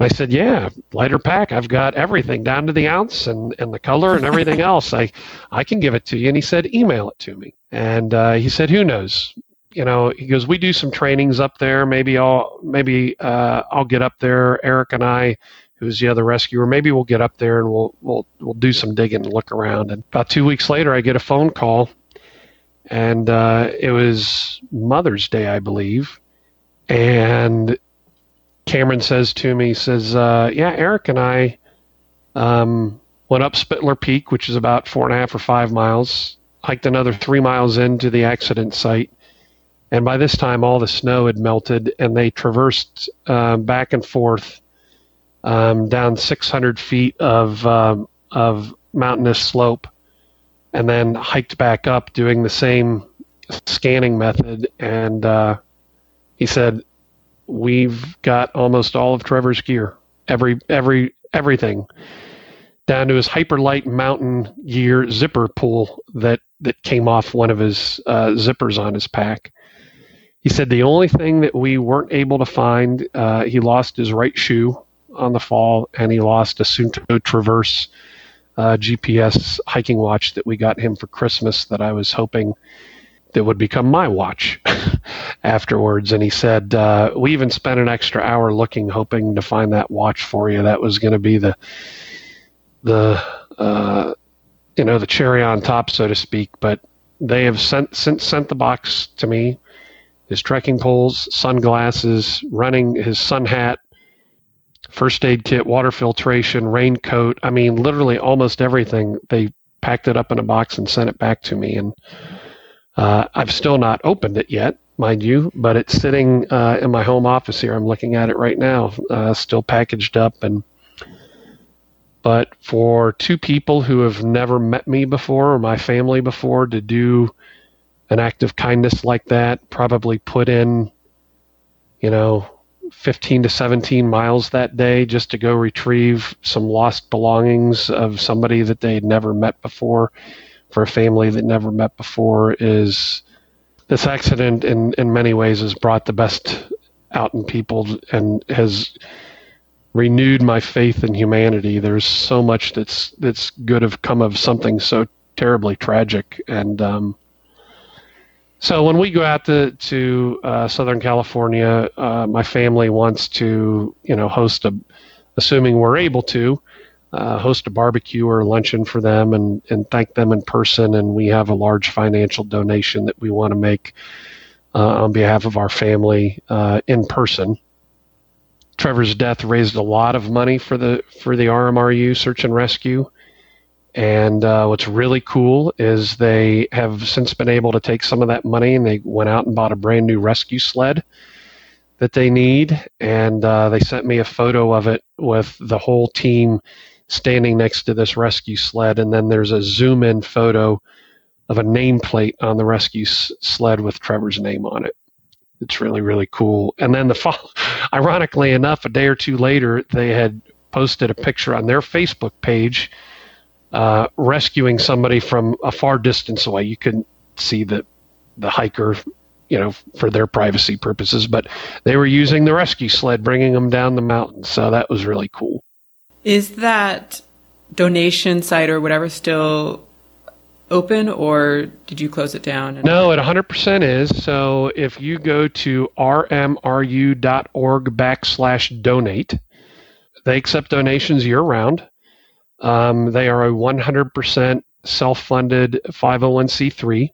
[SPEAKER 1] I said, yeah, LighterPack. I've got everything down to the ounce and, and the color and everything else. I, I can give it to you. And he said, email it to me. And uh, he said, who knows? you know, he goes, we do some trainings up there. Maybe I'll maybe uh, I'll get up there. Eric and I, who's the other rescuer, maybe we'll get up there and we'll we'll we'll do some digging and look around. And about two weeks later, I get a phone call, and uh, it was Mother's Day, I believe, and Cameron says to me, says, uh, "Yeah, Eric and I um, went up Spitler Peak, which is about four and a half or five miles." Hiked another three miles into the accident site, and by this time, all the snow had melted, and they traversed um, back and forth um, down 600 feet of um, of mountainous slope and then hiked back up doing the same scanning method. And uh, he said, "We've got almost all of Trevor's gear, every every everything." down to his Hyperlite Mountain Gear zipper pull that that came off one of his uh, zippers on his pack. He said the only thing that we weren't able to find, uh, he lost his right shoe on the fall, and he lost a Suunto Traverse uh, GPS hiking watch that we got him for Christmas that I was hoping that would become my watch afterwards. And he said, uh, We even spent an extra hour looking, hoping to find that watch for you. That was going to be the the uh, you know the cherry on top, so to speak. But they have sent since sent the box to me. His trekking poles, sunglasses, running his sun hat, first aid kit, water filtration, raincoat. I mean, literally almost everything. They packed it up in a box and sent it back to me, and uh, I've still not opened it yet, mind you. But it's sitting uh, in my home office here. I'm looking at it right now, uh, still packaged up and but for two people who have never met me before or my family before to do an act of kindness like that, probably put in, you know, 15 to 17 miles that day just to go retrieve some lost belongings of somebody that they'd never met before for a family that never met before is this accident in, in many ways has brought the best out in people and has renewed my faith in humanity. There's so much that's that's good have come of something so terribly tragic, and um, so when we go out to to uh, Southern California, uh, my family wants to you know host a, assuming we're able to. Uh, host a barbecue or luncheon for them and, and thank them in person. And we have a large financial donation that we want to make uh, on behalf of our family uh, in person. Trevor's death raised a lot of money for the for the RMRU search and rescue. And uh, what's really cool is they have since been able to take some of that money and they went out and bought a brand new rescue sled that they need. And uh, they sent me a photo of it with the whole team standing next to this rescue sled. And then there's a zoom in photo of a nameplate on the rescue s- sled with Trevor's name on it it's really really cool. And then the fall, ironically enough, a day or two later, they had posted a picture on their Facebook page uh, rescuing somebody from a far distance away. You couldn't see the the hiker, you know, for their privacy purposes, but they were using the rescue sled, bringing them down the mountain. So that was really cool.
[SPEAKER 2] Is that donation site or whatever still open or did you close it down?
[SPEAKER 1] no, it 100% is. So if you go to rmru.org backslash donate, they accept donations year round. Um, they are a 100% self funded 501c3.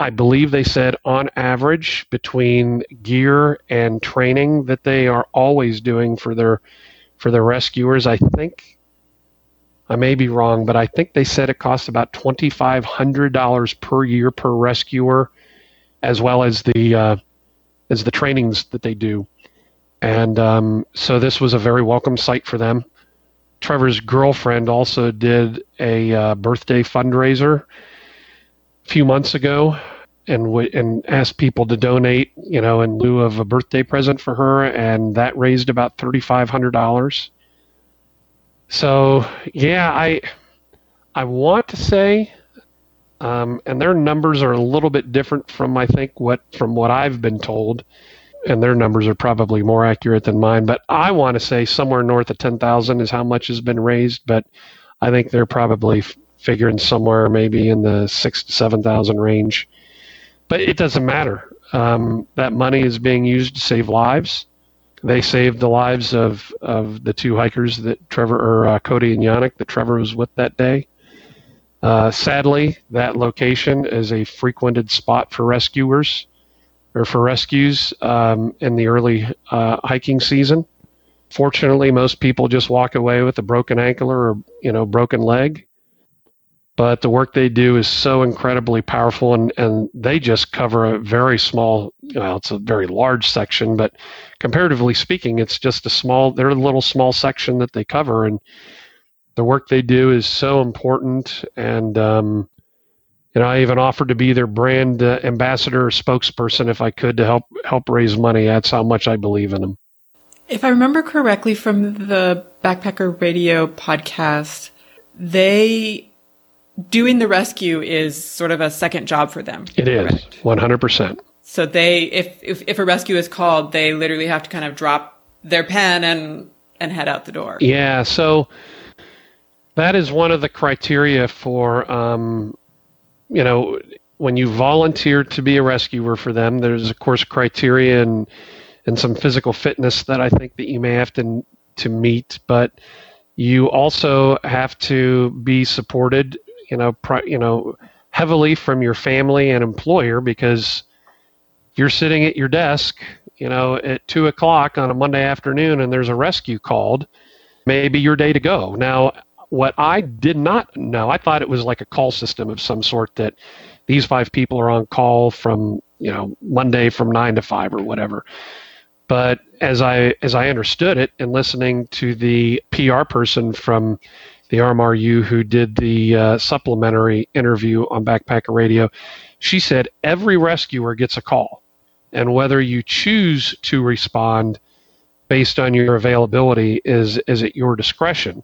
[SPEAKER 1] I believe they said on average between gear and training that they are always doing for their for the rescuers. I think I may be wrong, but I think they said it costs about twenty five hundred dollars per year per rescuer, as well as the uh, as the trainings that they do. And um, so this was a very welcome sight for them. Trevor's girlfriend also did a uh, birthday fundraiser a few months ago, and w- and asked people to donate, you know, in lieu of a birthday present for her, and that raised about thirty five hundred dollars. So yeah, I I want to say, um, and their numbers are a little bit different from I think what from what I've been told, and their numbers are probably more accurate than mine. But I want to say somewhere north of ten thousand is how much has been raised. But I think they're probably f- figuring somewhere maybe in the six to seven thousand range. But it doesn't matter. Um, that money is being used to save lives they saved the lives of, of the two hikers that Trevor or uh, Cody and Yannick that Trevor was with that day. Uh, sadly, that location is a frequented spot for rescuers or for rescues um, in the early uh, hiking season. Fortunately, most people just walk away with a broken ankle or you know broken leg but the work they do is so incredibly powerful and, and they just cover a very small well it's a very large section but comparatively speaking it's just a small they're a little small section that they cover and the work they do is so important and um, you know, I even offered to be their brand uh, ambassador or spokesperson if I could to help help raise money. That's how much I believe in them.
[SPEAKER 2] If I remember correctly from the Backpacker Radio podcast, they doing the rescue is sort of a second job for them.
[SPEAKER 1] It is hundred percent.
[SPEAKER 2] So they, if, if if a rescue is called, they literally have to kind of drop their pen and and head out the door.
[SPEAKER 1] Yeah. So that is one of the criteria for, um, you know, when you volunteer to be a rescuer for them. There's of course criteria and and some physical fitness that I think that you may have to to meet, but you also have to be supported, you know, pri- you know, heavily from your family and employer because you're sitting at your desk, you know, at two o'clock on a Monday afternoon, and there's a rescue called. Maybe your day to go. Now, what I did not know, I thought it was like a call system of some sort that these five people are on call from you know Monday from nine to five or whatever. But as I as I understood it, and listening to the PR person from the RMRU who did the uh, supplementary interview on Backpacker Radio, she said every rescuer gets a call, and whether you choose to respond based on your availability is is at your discretion.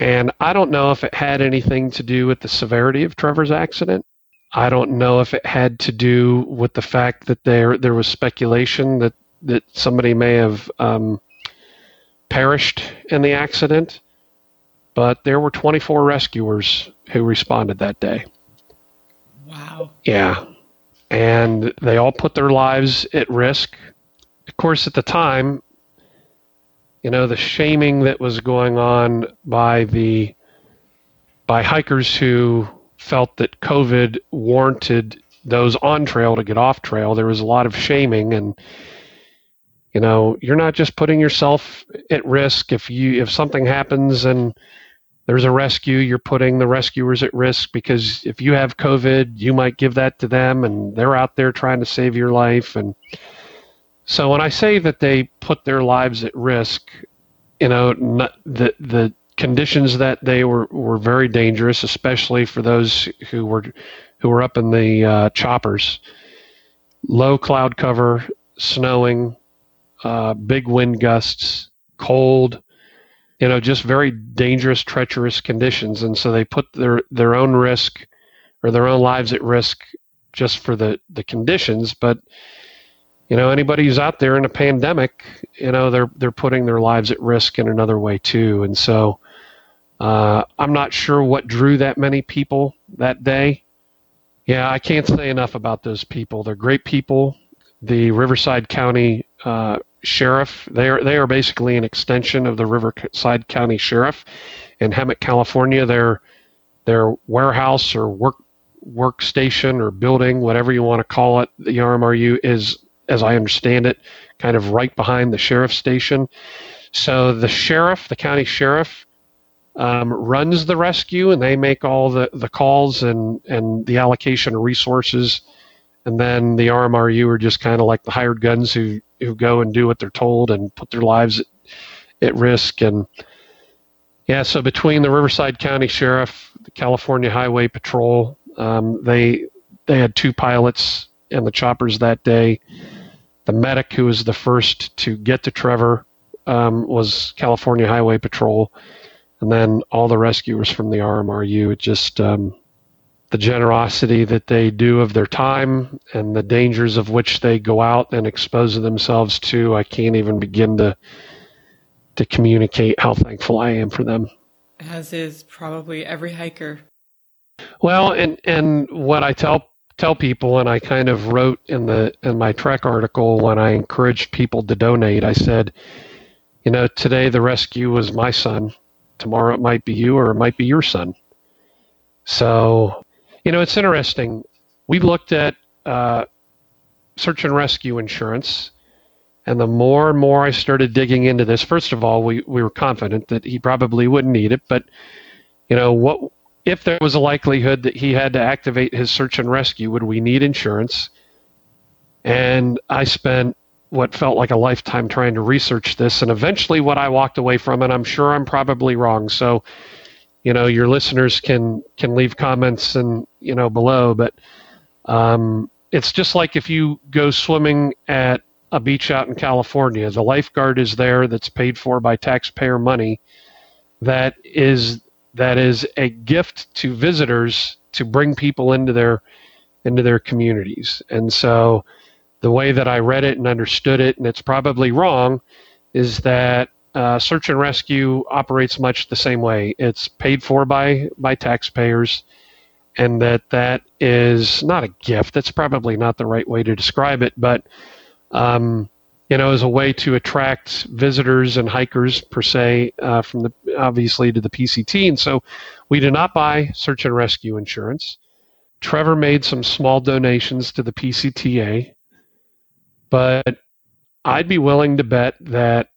[SPEAKER 1] And I don't know if it had anything to do with the severity of Trevor's accident. I don't know if it had to do with the fact that there there was speculation that that somebody may have um, perished in the accident, but there were 24 rescuers who responded that day.
[SPEAKER 2] Wow.
[SPEAKER 1] Yeah. And they all put their lives at risk. Of course, at the time, you know, the shaming that was going on by the by hikers who felt that COVID warranted those on trail to get off trail. There was a lot of shaming and you know you're not just putting yourself at risk if you if something happens and there's a rescue you're putting the rescuers at risk because if you have covid you might give that to them and they're out there trying to save your life. And so when i say that they put their lives at risk you know the the conditions that they were were very dangerous especially for those who were who were up in the uh, choppers. Low cloud cover snowing uh, big wind gusts, cold, you know, just very dangerous, treacherous conditions. And so they put their, their own risk or their own lives at risk just for the, the conditions. But, you know, anybody who's out there in a pandemic, you know, they're, they're putting their lives at risk in another way too. And so uh, I'm not sure what drew that many people that day. Yeah, I can't say enough about those people. They're great people. The Riverside County uh, sheriff. They are they are basically an extension of the Riverside County Sheriff in Hemet, California. Their their warehouse or work workstation or building, whatever you want to call it, the RMRU is, as I understand it, kind of right behind the sheriff's station. So the sheriff, the county sheriff, um, runs the rescue, and they make all the, the calls and and the allocation of resources. And then the RMRU are just kind of like the hired guns who who go and do what they're told and put their lives at, risk. And yeah, so between the Riverside County Sheriff, the California Highway Patrol, um, they they had two pilots in the choppers that day. The medic who was the first to get to Trevor um, was California Highway Patrol, and then all the rescuers from the RMRU. It just um, the generosity that they do of their time and the dangers of which they go out and expose themselves to, I can't even begin to to communicate how thankful I am for them.
[SPEAKER 2] As is probably every hiker.
[SPEAKER 1] Well, and and what I tell tell people, and I kind of wrote in the in my Trek article when I encouraged people to donate, I said, you know, today the rescue was my son. Tomorrow it might be you, or it might be your son. So you know, it's interesting. We looked at uh, search and rescue insurance, and the more and more I started digging into this, first of all, we, we were confident that he probably wouldn't need it, but you know, what if there was a likelihood that he had to activate his search and rescue, would we need insurance? And I spent what felt like a lifetime trying to research this, and eventually what I walked away from, and I'm sure I'm probably wrong. So you know your listeners can can leave comments and you know below, but um, it's just like if you go swimming at a beach out in California, the lifeguard is there that's paid for by taxpayer money. That is that is a gift to visitors to bring people into their into their communities. And so the way that I read it and understood it, and it's probably wrong, is that uh, search and rescue operates much the same way. It's paid for by by taxpayers, and that that is not a gift. That's probably not the right way to describe it, but um, you know, as a way to attract visitors and hikers per se uh, from the obviously to the PCT. And so, we do not buy search and rescue insurance. Trevor made some small donations to the PCTA, but I'd be willing to bet that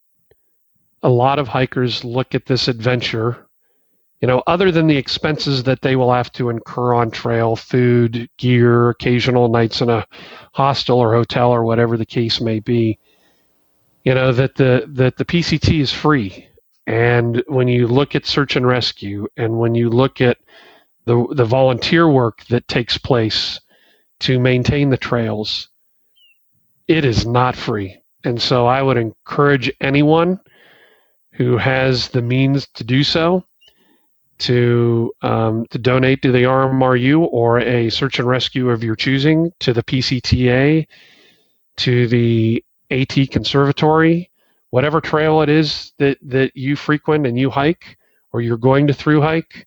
[SPEAKER 1] a lot of hikers look at this adventure, you know, other than the expenses that they will have to incur on trail, food, gear, occasional nights in a hostel or hotel or whatever the case may be, you know, that the that the PCT is free. And when you look at search and rescue and when you look at the the volunteer work that takes place to maintain the trails, it is not free. And so I would encourage anyone who has the means to do so to um, to donate to the RMRU or a search and rescue of your choosing to the PCTA, to the AT Conservatory, whatever trail it is that that you frequent and you hike or you're going to through hike.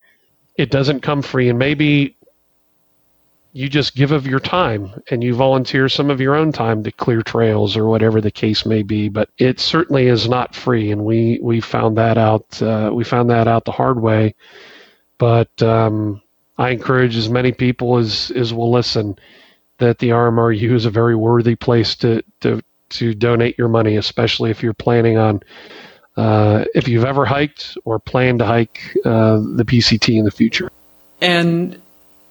[SPEAKER 1] It doesn't come free, and maybe you just give of your time and you volunteer some of your own time to clear trails or whatever the case may be. But it certainly is not free, and we we found that out. Uh, we found that out the hard way. But um, I encourage as many people as as will listen that the RMRU is a very worthy place to to to donate your money, especially if you're planning on. Uh, if you've ever hiked or plan to hike uh, the PCT in the future.
[SPEAKER 2] And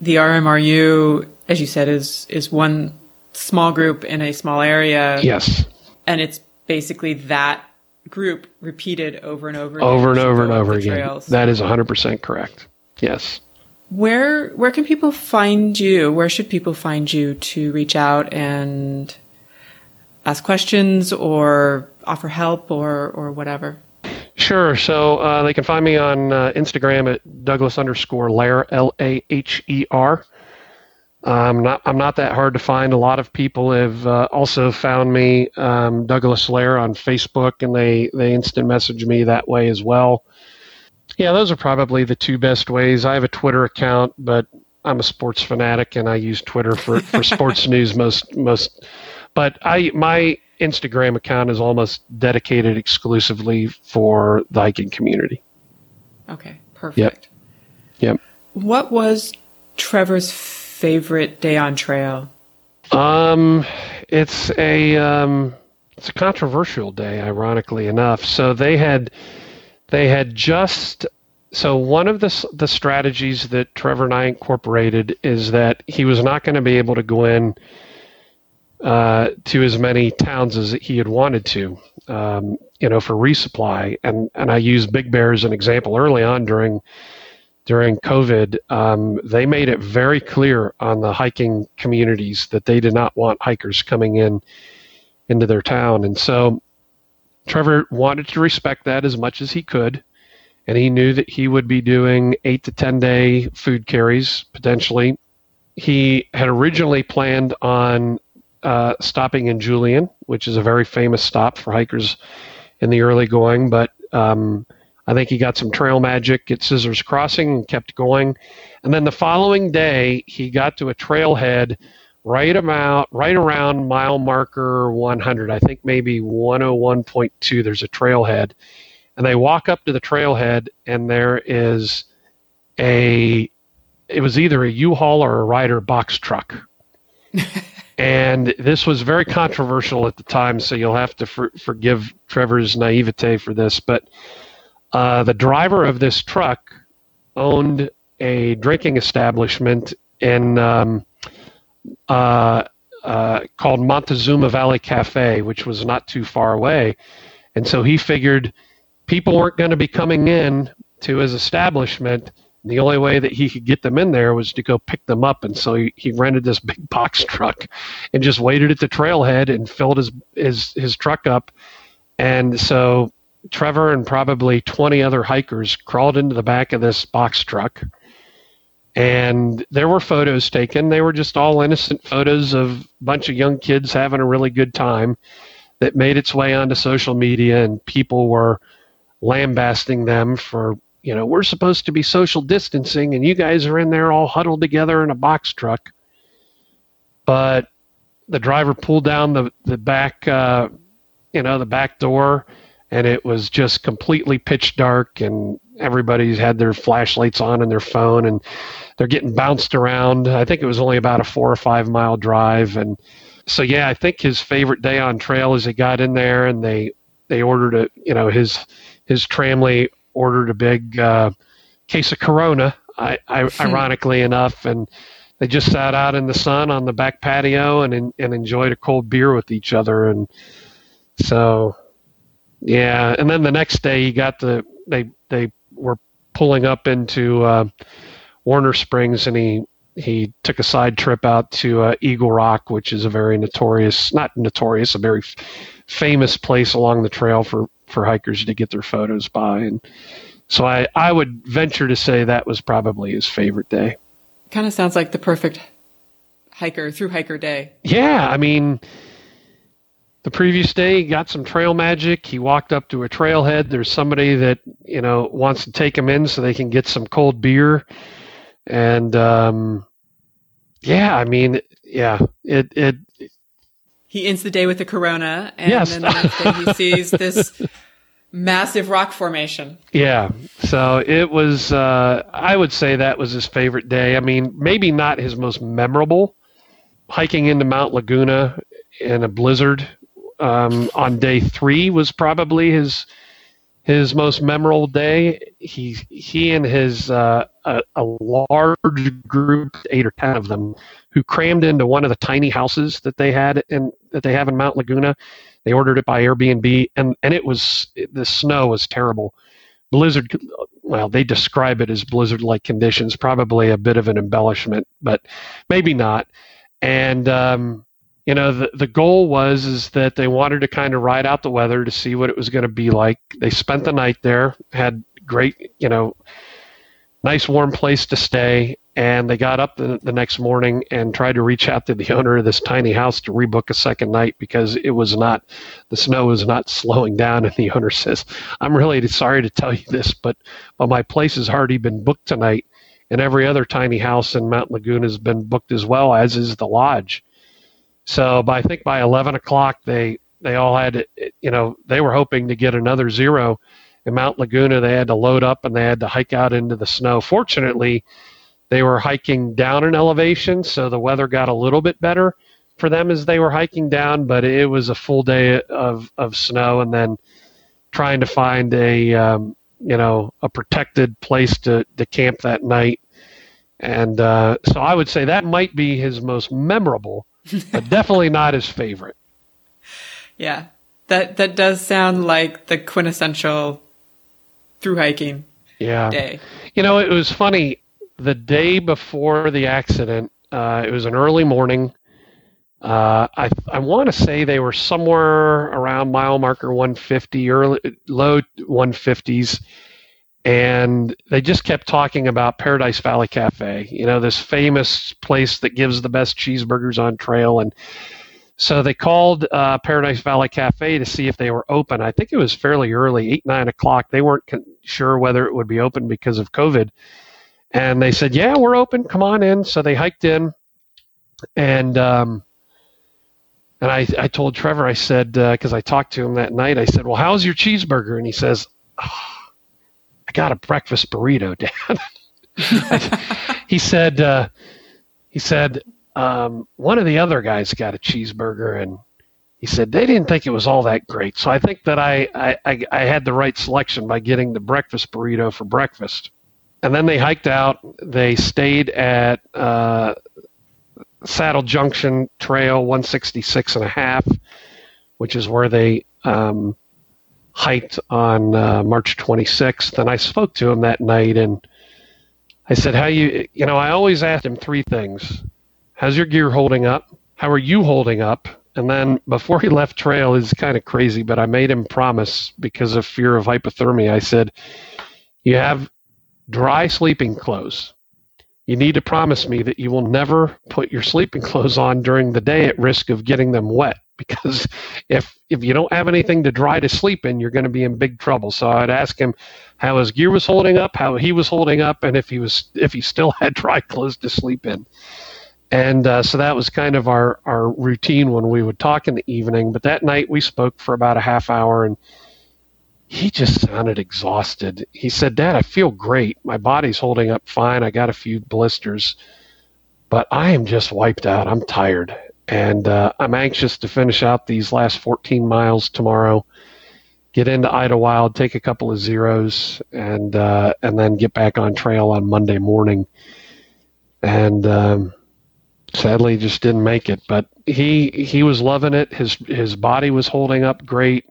[SPEAKER 2] the RMRU, as you said, is is one small group in a small area.
[SPEAKER 1] Yes.
[SPEAKER 2] And it's basically that group repeated over and over
[SPEAKER 1] again. Over and over and over again. Trails. That is 100% correct. Yes.
[SPEAKER 2] Where where can people find you? Where should people find you to reach out and ask questions or offer help or or whatever?
[SPEAKER 1] Sure. So uh, they can find me on uh, Instagram at Douglas underscore Laher, L A H E R. I'm not I'm not that hard to find. A lot of people have uh, also found me um, Douglas Laher on Facebook, and they they instant message me that way as well. Yeah, those are probably the two best ways. I have a Twitter account, but I'm a sports fanatic, and I use Twitter for, for sports news most most. But I my Instagram account is almost dedicated exclusively for the hiking community.
[SPEAKER 2] Okay, perfect.
[SPEAKER 1] Yep. Yep.
[SPEAKER 2] What was Trevor's favorite day on trail?
[SPEAKER 1] Um, it's a um, it's a controversial day, ironically enough. So they had they had just so one of the the strategies that Trevor and I incorporated is that he was not going to be able to go in uh, to as many towns as he had wanted to, um, you know, for resupply. And and I used Big Bear as an example early on during during COVID. Um, they made it very clear on the hiking communities that they did not want hikers coming in into their town, and so Trevor wanted to respect that as much as he could. And he knew that he would be doing eight to 10 day food carries potentially. He had originally planned on uh, stopping in Julian, which is a very famous stop for hikers in the early going. But um, I think he got some trail magic at Scissors Crossing and kept going. And then the following day, he got to a trailhead right about right around mile marker 100. I think maybe 101.2. There's a trailhead, and they walk up to the trailhead, and there is a it was either a U-Haul or a Ryder box truck. And this was very controversial at the time, so you'll have to for, forgive Trevor's naivete for this. But uh, the driver of this truck owned a drinking establishment in um, uh, uh, called Montezuma Valley Cafe, which was not too far away. And so he figured people weren't going to be coming in to his establishment. The only way that he could get them in there was to go pick them up, and so he, he rented this big box truck and just waited at the trailhead and filled his his his truck up. And so Trevor and probably 20 other hikers crawled into the back of this box truck. And there were photos taken. They were just all innocent photos of a bunch of young kids having a really good time that made its way onto social media, and people were lambasting them for, you know, we're supposed to be social distancing, and you guys are in there all huddled together in a box truck. But the driver pulled down the, the back, uh, you know, the back door and it was just completely pitch dark and everybody's had their flashlights on and their phone and they're getting bounced around i think it was only about a four or five mile drive and so yeah i think his favorite day on trail is he got in there and they they ordered a you know his his tramily ordered a big uh, case of corona I, I, hmm. ironically enough and they just sat out in the sun on the back patio and and enjoyed a cold beer with each other and so yeah, and then the next day he got the they they were pulling up into uh, Warner Springs, and he he took a side trip out to uh, Eagle Rock, which is a very notorious, not notorious, a very f- famous place along the trail for for hikers to get their photos by, and so I I would venture to say that was probably his favorite day.
[SPEAKER 2] Kind of sounds like the perfect hiker through hiker day.
[SPEAKER 1] Yeah, I mean the previous day he got some trail magic he walked up to a trailhead there's somebody that you know wants to take him in so they can get some cold beer and um yeah i mean yeah it it
[SPEAKER 2] he ends the day with a corona and yes. then the next day he sees this massive rock formation
[SPEAKER 1] yeah so it was uh i would say that was his favorite day i mean maybe not his most memorable hiking into mount laguna in a blizzard um, on day three was probably his his most memorable day. He he and his uh, a, a, large group, eight or ten of them, who crammed into one of the tiny houses that they had in that they have in Mount Laguna. They ordered it by Airbnb, and and it was the snow was terrible. Blizzard, well, they describe it as blizzard-like conditions. Probably a bit of an embellishment, but maybe not. And um, you know the, the goal was is that they wanted to kind of ride out the weather to see what it was going to be like they spent the night there had great you know nice warm place to stay and they got up the, the next morning and tried to reach out to the owner of this tiny house to rebook a second night because it was not the snow was not slowing down and the owner says i'm really sorry to tell you this but but my place has already been booked tonight and every other tiny house in mount laguna has been booked as well as is the lodge so by I think by 11 o'clock they they all had you know they were hoping to get another zero in Mount Laguna. They had to load up and they had to hike out into the snow. Fortunately, they were hiking down in elevation, so the weather got a little bit better for them as they were hiking down. But it was a full day of of snow, and then trying to find a um, you know a protected place to to camp that night. And uh, so I would say that might be his most memorable but definitely not his favorite.
[SPEAKER 2] Yeah, that that does sound like the quintessential through hiking.
[SPEAKER 1] Yeah.
[SPEAKER 2] Day.
[SPEAKER 1] You know, it was funny. The day before the accident, uh, it was an early morning. Uh, I I want to say they were somewhere around mile marker 150, early low 150s, and they just kept talking about Paradise Valley Cafe, you know, this famous place that gives the best cheeseburgers on trail. And so they called uh, Paradise Valley Cafe to see if they were open. I think it was fairly early, eight, nine o'clock. They weren't con- sure whether it would be open because of COVID. And they said, Yeah, we're open. Come on in. So they hiked in. And, um, and I, I told Trevor, I said, because uh, I talked to him that night, I said, Well, how's your cheeseburger? And he says, oh, I got a breakfast burrito, Dad. he said, uh, he said, um, one of the other guys got a cheeseburger and he said they didn't think it was all that great. So I think that I, I, I had the right selection by getting the breakfast burrito for breakfast. And then they hiked out. They stayed at uh, Saddle Junction Trail 166 and a half, which is where they um, hiked on uh, March 26th, and I spoke to him that night, and I said, "How you? You know, I always ask him three things: How's your gear holding up? How are you holding up? And then before he left trail is kind of crazy, but I made him promise because of fear of hypothermia. I said, "You have dry sleeping clothes." you need to promise me that you will never put your sleeping clothes on during the day at risk of getting them wet because if if you don't have anything to dry to sleep in you're going to be in big trouble. So i'd ask him how his gear was holding up how he was holding up and if he was if he still had dry clothes to sleep in. And uh, so that was kind of our our routine when we would talk in the evening. But that night we spoke for about a half hour and he just sounded exhausted. He said, Dad, I feel great. My body's holding up fine. I got a few blisters, but I am just wiped out. I'm tired. And uh, I'm anxious to finish out these last 14 miles tomorrow, get into Idyllwild, take a couple of zeros, and, uh, and then get back on trail on Monday morning. And um, sadly, just didn't make it. But he, he was loving it. His, his body was holding up great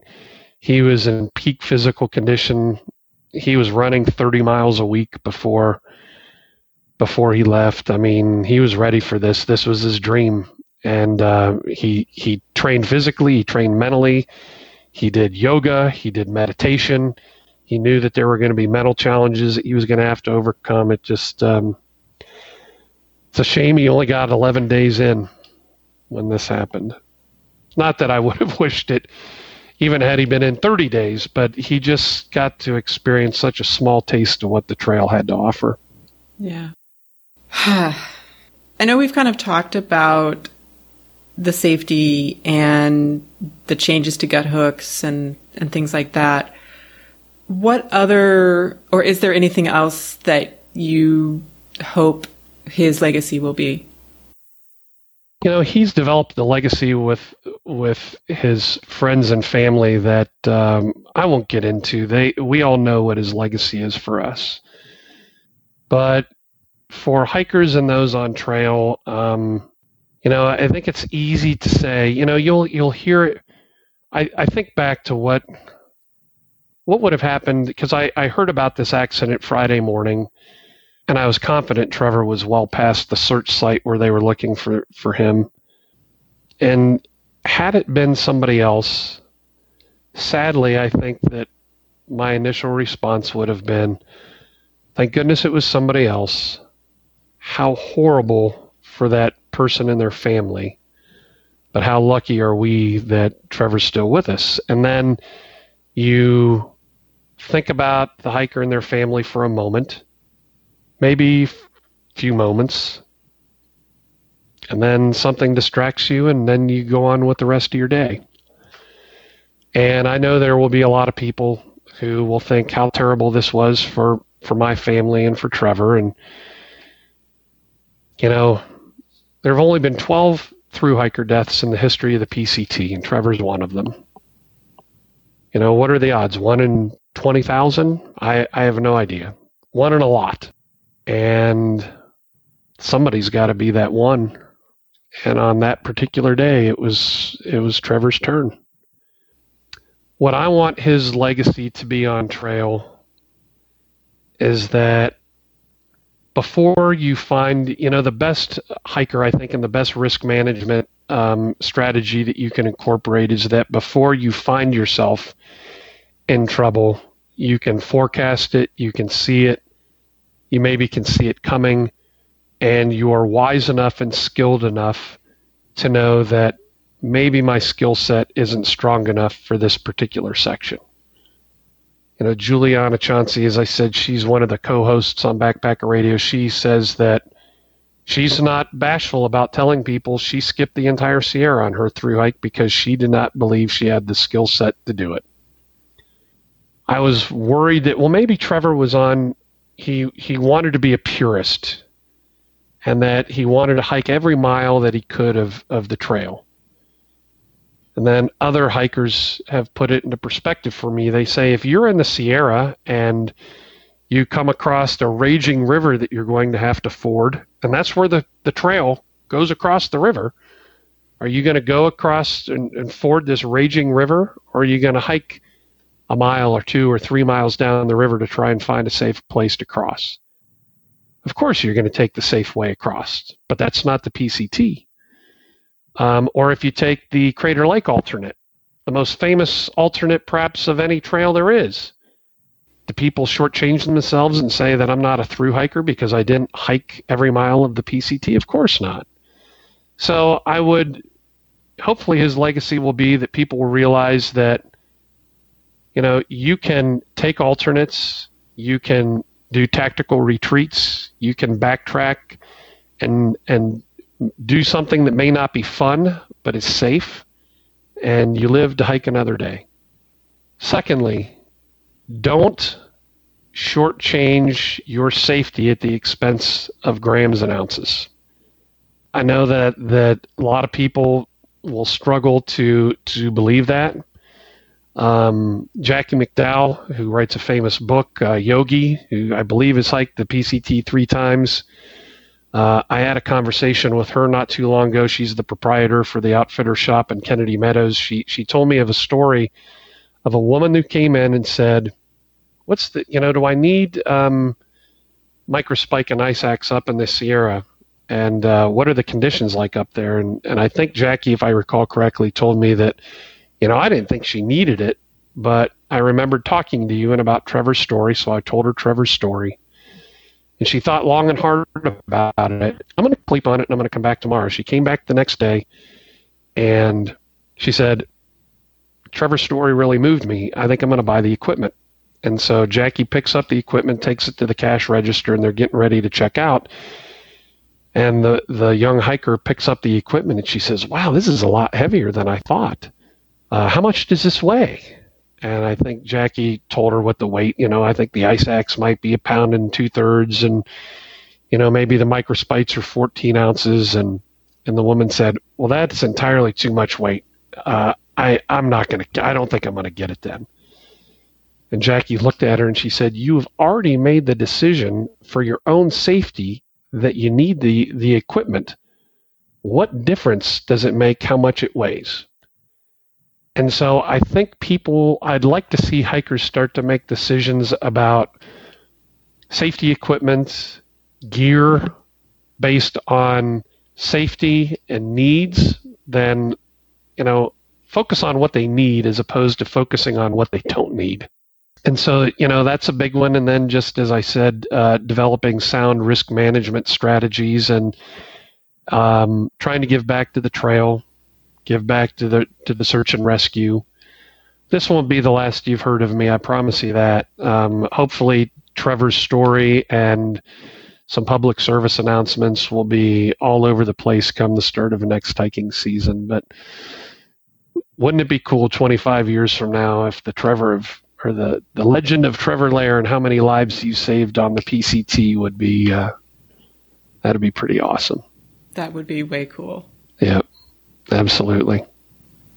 [SPEAKER 1] he was in peak physical condition. He was running 30 miles a week before before he left. I mean, he was ready for this. This was his dream, and uh, he he trained physically. He trained mentally. He did yoga. He did meditation. He knew that there were going to be mental challenges that he was going to have to overcome. It just um, it's a shame he only got 11 days in when this happened. Not that I would have wished it even had he been in 30 days, but he just got to experience such a small taste of what the trail had to offer.
[SPEAKER 2] Yeah. I know we've kind of talked about the safety and the changes to Guthooks and, and things like that. What other, or is there anything else that you hope his legacy will be?
[SPEAKER 1] You know he's developed a legacy with with his friends and family that um, I won't get into. They we all know what his legacy is for us, but for hikers and those on trail, um, you know, I think it's easy to say. You know, you'll you'll hear it. I, I think back to what what would have happened because I, I heard about this accident Friday morning and I was confident Trevor was well past the search site where they were looking for, for him. And had it been somebody else, sadly, I think that my initial response would have been, thank goodness it was somebody else. How horrible for that person and their family. But how lucky are we that Trevor's still with us? And then you think about the hiker and their family for a moment maybe few moments, and then something distracts you, and then you go on with the rest of your day. And I know there will be a lot of people who will think how terrible this was for, for my family and for Trevor. And, you know, there have only been 12 through hiker deaths in the history of the PCT, and Trevor's one of them. You know, what are the odds? One in 20,000? I, I have no idea. One in a lot and somebody's got to be that one. And on that particular day, it was it was Trevor's turn. What I want his legacy to be on trail is that before you find, you know, the best hiker, I think, and the best risk management um, strategy that you can incorporate is that before you find yourself in trouble, you can forecast it, you can see it, you maybe can see it coming, and you are wise enough and skilled enough to know that maybe my skill set isn't strong enough for this particular section. You know, Juliana Chauncey, as I said, she's one of the co hosts on Backpacker Radio. She says that she's not bashful about telling people she skipped the entire Sierra on her through hike because she did not believe she had the skill set to do it. I was worried that, well, maybe Trevor was on he he wanted to be a purist and that he wanted to hike every mile that he could of, of the trail. And then other hikers have put it into perspective for me. They say if you're in the Sierra and you come across a raging river that you're going to have to ford, and that's where the, the trail goes across the river, are you going to go across and, and ford this raging river, or are you going to hike a mile or two or three miles down the river to try and find a safe place to cross. Of course, you're going to take the safe way across, but that's not the PCT. Um, or if you take the Crater Lake alternate, the most famous alternate perhaps of any trail there is. Do people shortchange themselves and say that I'm not a through hiker because I didn't hike every mile of the PCT? Of course not. So I would, hopefully, his legacy will be that people will realize that you know, you can take alternates, you can do tactical retreats, you can backtrack and and do something that may not be fun but is safe and you live to hike another day. Secondly, don't shortchange your safety at the expense of grams and ounces. I know that that a lot of people will struggle to to believe that, um, Jackie McDonnell, who writes a famous book, uh, Yogi, who I believe has hiked the PCT three times. Uh, I had a conversation with her not too long ago. She's the proprietor for the outfitter shop in Kennedy Meadows. She she told me of a story of a woman who came in and said, "What's the you know? Do I need um, microspike and ice axe up in the Sierra?" And uh, what are the conditions like up there? And and I think Jackie, if I recall correctly, told me that you know, I didn't think she needed it, but I remembered talking to you and about Trevor's story, so I told her Trevor's story. And she thought long and hard about it. I'm going to sleep on it and I'm going to come back tomorrow. She came back the next day and she said, Trevor's story really moved me. I think I'm going to buy the equipment. And so Jackie picks up the equipment, takes it to the cash register, and they're getting ready to check out. And the, the young hiker picks up the equipment and she says, Wow, this is a lot heavier than I thought uh, how much does this weigh? And I think Jackie told her what the weight, you know, I think the ice axe might be a pound and two thirds and, you know, maybe the microspikes are 14 ounces. And, and the woman said, well, that's entirely too much weight. Uh, I, I'm not going to, I don't think I'm going to get it then. And Jackie looked at her and she said, You've already made the decision for your own safety that you need the, the equipment. What difference does it make how much it weighs? And so I think people, I'd like to see hikers start to make decisions about safety equipment, gear based on safety and needs, then, you know, focus on what they need as opposed to focusing on what they don't need. And so, you know, that's a big one. And then, just as I said, uh, developing sound risk management strategies and um, trying to give back to the trail, give back to the to the search and rescue. This won't be the last you've heard of me. I promise you that. Um, hopefully, Trevor's story and some public service announcements will be all over the place come the start of the next hiking season. But wouldn't it be cool 25 years from now if the Trevor of or the, the legend of Trevor Laher and how many lives you saved on the PCT would be uh, that'd be pretty awesome.
[SPEAKER 2] That would be way cool.
[SPEAKER 1] Yep. Absolutely.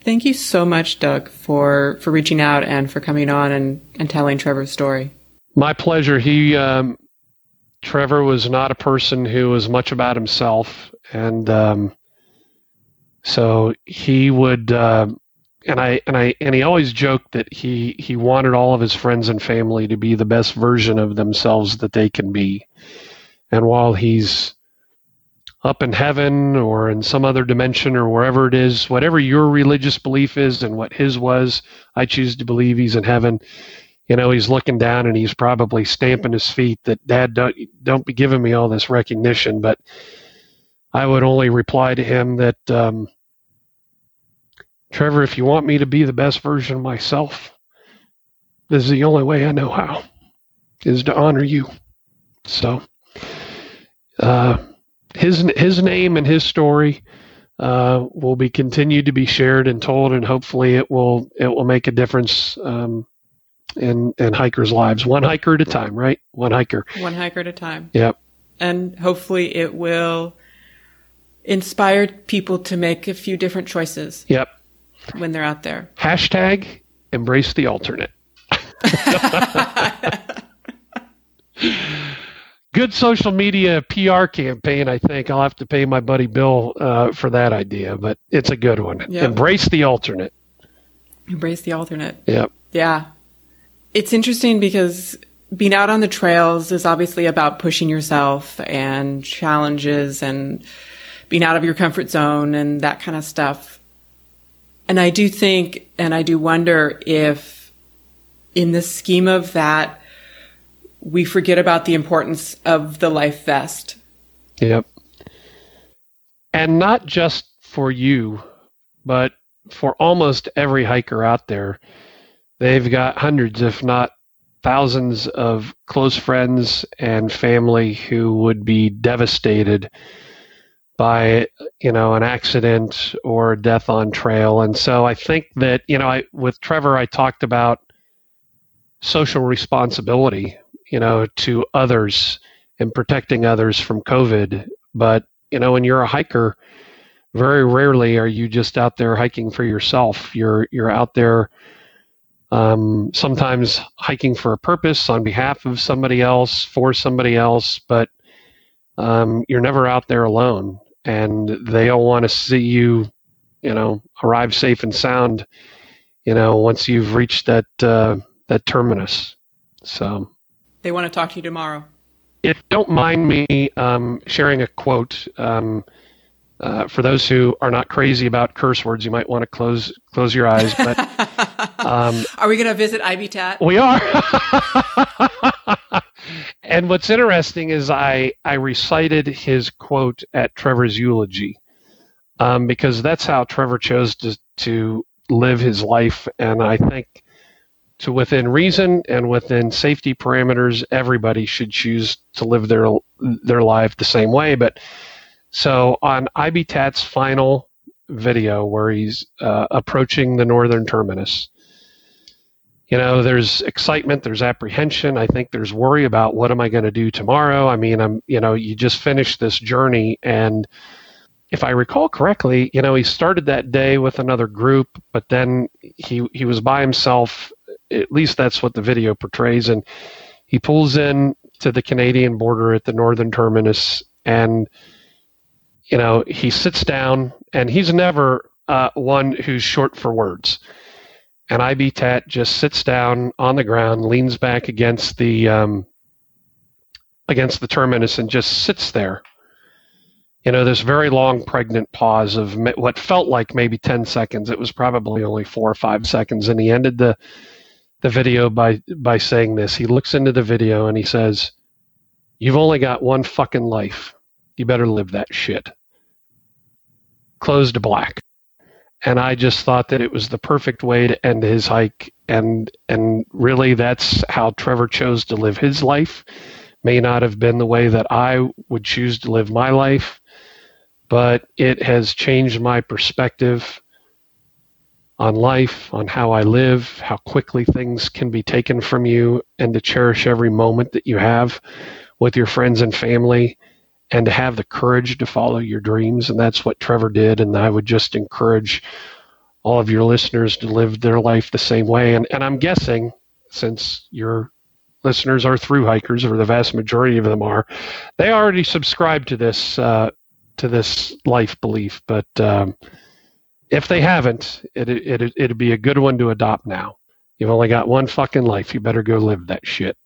[SPEAKER 2] Thank you so much, Doug, for, for reaching out and for coming on and, and telling Trevor's story.
[SPEAKER 1] My pleasure. He, um, Trevor was not a person who was much about himself. And, um, so he would, uh, and I, and I, and he always joked that he, he wanted all of his friends and family to be the best version of themselves that they can be. And while he's, up in heaven or in some other dimension or wherever it is, whatever your religious belief is and what his was, I choose to believe he's in heaven. You know, he's looking down and he's probably stamping his feet that dad don't don't be giving me all this recognition, but I would only reply to him that um, Trevor, if you want me to be the best version of myself, this is the only way I know how, is to honor you. So, uh, his his name and his story uh, will be continued to be shared and told, and hopefully it will it will make a difference um, in in hikers' lives, one hiker at a time, right? One hiker,
[SPEAKER 2] one hiker at a time.
[SPEAKER 1] Yep.
[SPEAKER 2] And hopefully it will inspire people to make a few different choices.
[SPEAKER 1] Yep.
[SPEAKER 2] When they're out there.
[SPEAKER 1] Hashtag embrace the alternate. good social media PR campaign. I think I'll have to pay my buddy Bill uh, for that idea, but it's a good one. Yep. Embrace the alternate.
[SPEAKER 2] Embrace the alternate.
[SPEAKER 1] Yep.
[SPEAKER 2] Yeah. It's interesting because being out on the trails is obviously about pushing yourself and challenges and being out of your comfort zone and that kind of stuff. And I do think, and I do wonder if in the scheme of that, we forget about the importance of the life vest.
[SPEAKER 1] Yep. And not just for you, but for almost every hiker out there. They've got hundreds, if not thousands, of close friends and family who would be devastated by you know an accident or death on trail and so i think that you know I, with trevor i talked about social responsibility you know to others and protecting others from covid. But you know when you're a hiker very rarely are you just out there hiking for yourself. You're you're out there um, sometimes hiking for a purpose on behalf of somebody else for somebody else but um, you're never out there alone. And they all want to see you, you know, arrive safe and sound, you know, once you've reached that uh, that terminus. So
[SPEAKER 2] they want to talk to you tomorrow.
[SPEAKER 1] If you don't mind me um, sharing a quote. Um, uh, for those who are not crazy about curse words, you might want to close close your eyes. But
[SPEAKER 2] um, are we going to visit Ibitat?
[SPEAKER 1] We are. and what's interesting is I I recited his quote at Trevor's eulogy um, because that's how Trevor chose to to live his life, and I think to within reason and within safety parameters, everybody should choose to live their their life the same way. But so on Ibitat's final video, where he's uh, approaching the northern terminus, you know there's excitement there's apprehension. I think there's worry about what am i going to do tomorrow? I mean i'm you know you just finished this journey. And if i recall correctly you know he started that day with another group but then he he was by himself at least that's what the video portrays and he pulls in to the canadian border at the northern terminus and you know he sits down and he's never uh, one who's short for words and Ibitat just sits down on the ground, leans back against the um, against the terminus, and just sits there. You know, this very long, pregnant pause of what felt like maybe ten seconds. It was probably only four or five seconds, and he ended the the video by by saying this. He looks into the video and he says, "You've only got one fucking life. You better live that shit." Close to black and I just thought that it was the perfect way to end his hike. And and really, that's how Trevor chose to live his life. May not have been the way that I would choose to live my life, but it has changed my perspective on life, on how I live, how quickly things can be taken from you, and to cherish every moment that you have with your friends and family and to have the courage to follow your dreams. And that's what Trevor did. And I would just encourage all of your listeners to live their life the same way. And, and I'm guessing, since your listeners are through hikers, or the vast majority of them are, they already subscribe to this uh, to this life belief. But um, if they haven't, it, it, it, it'd be a good one to adopt now. You've only got one fucking life. You better go live that shit.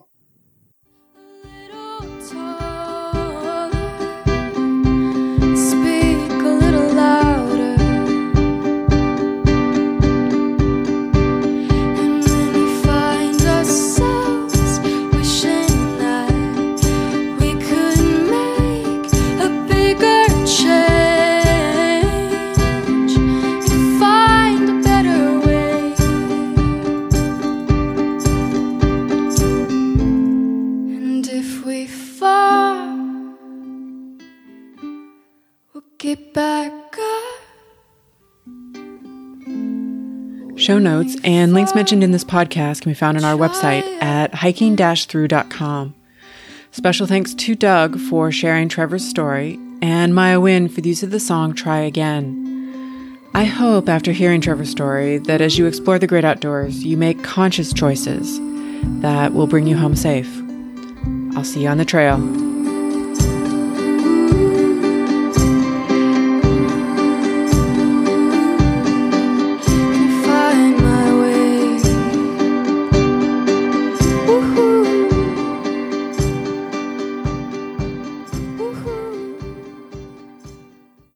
[SPEAKER 1] Show notes and links mentioned in this podcast can be found on our website at hiking-thru.com. Special thanks to Doug for sharing Trevor's story and Maya Wynn for the use of the song Try Again. I hope after hearing Trevor's story that as you explore the great outdoors, you make conscious choices that will bring you home safe. I'll see you on the trail.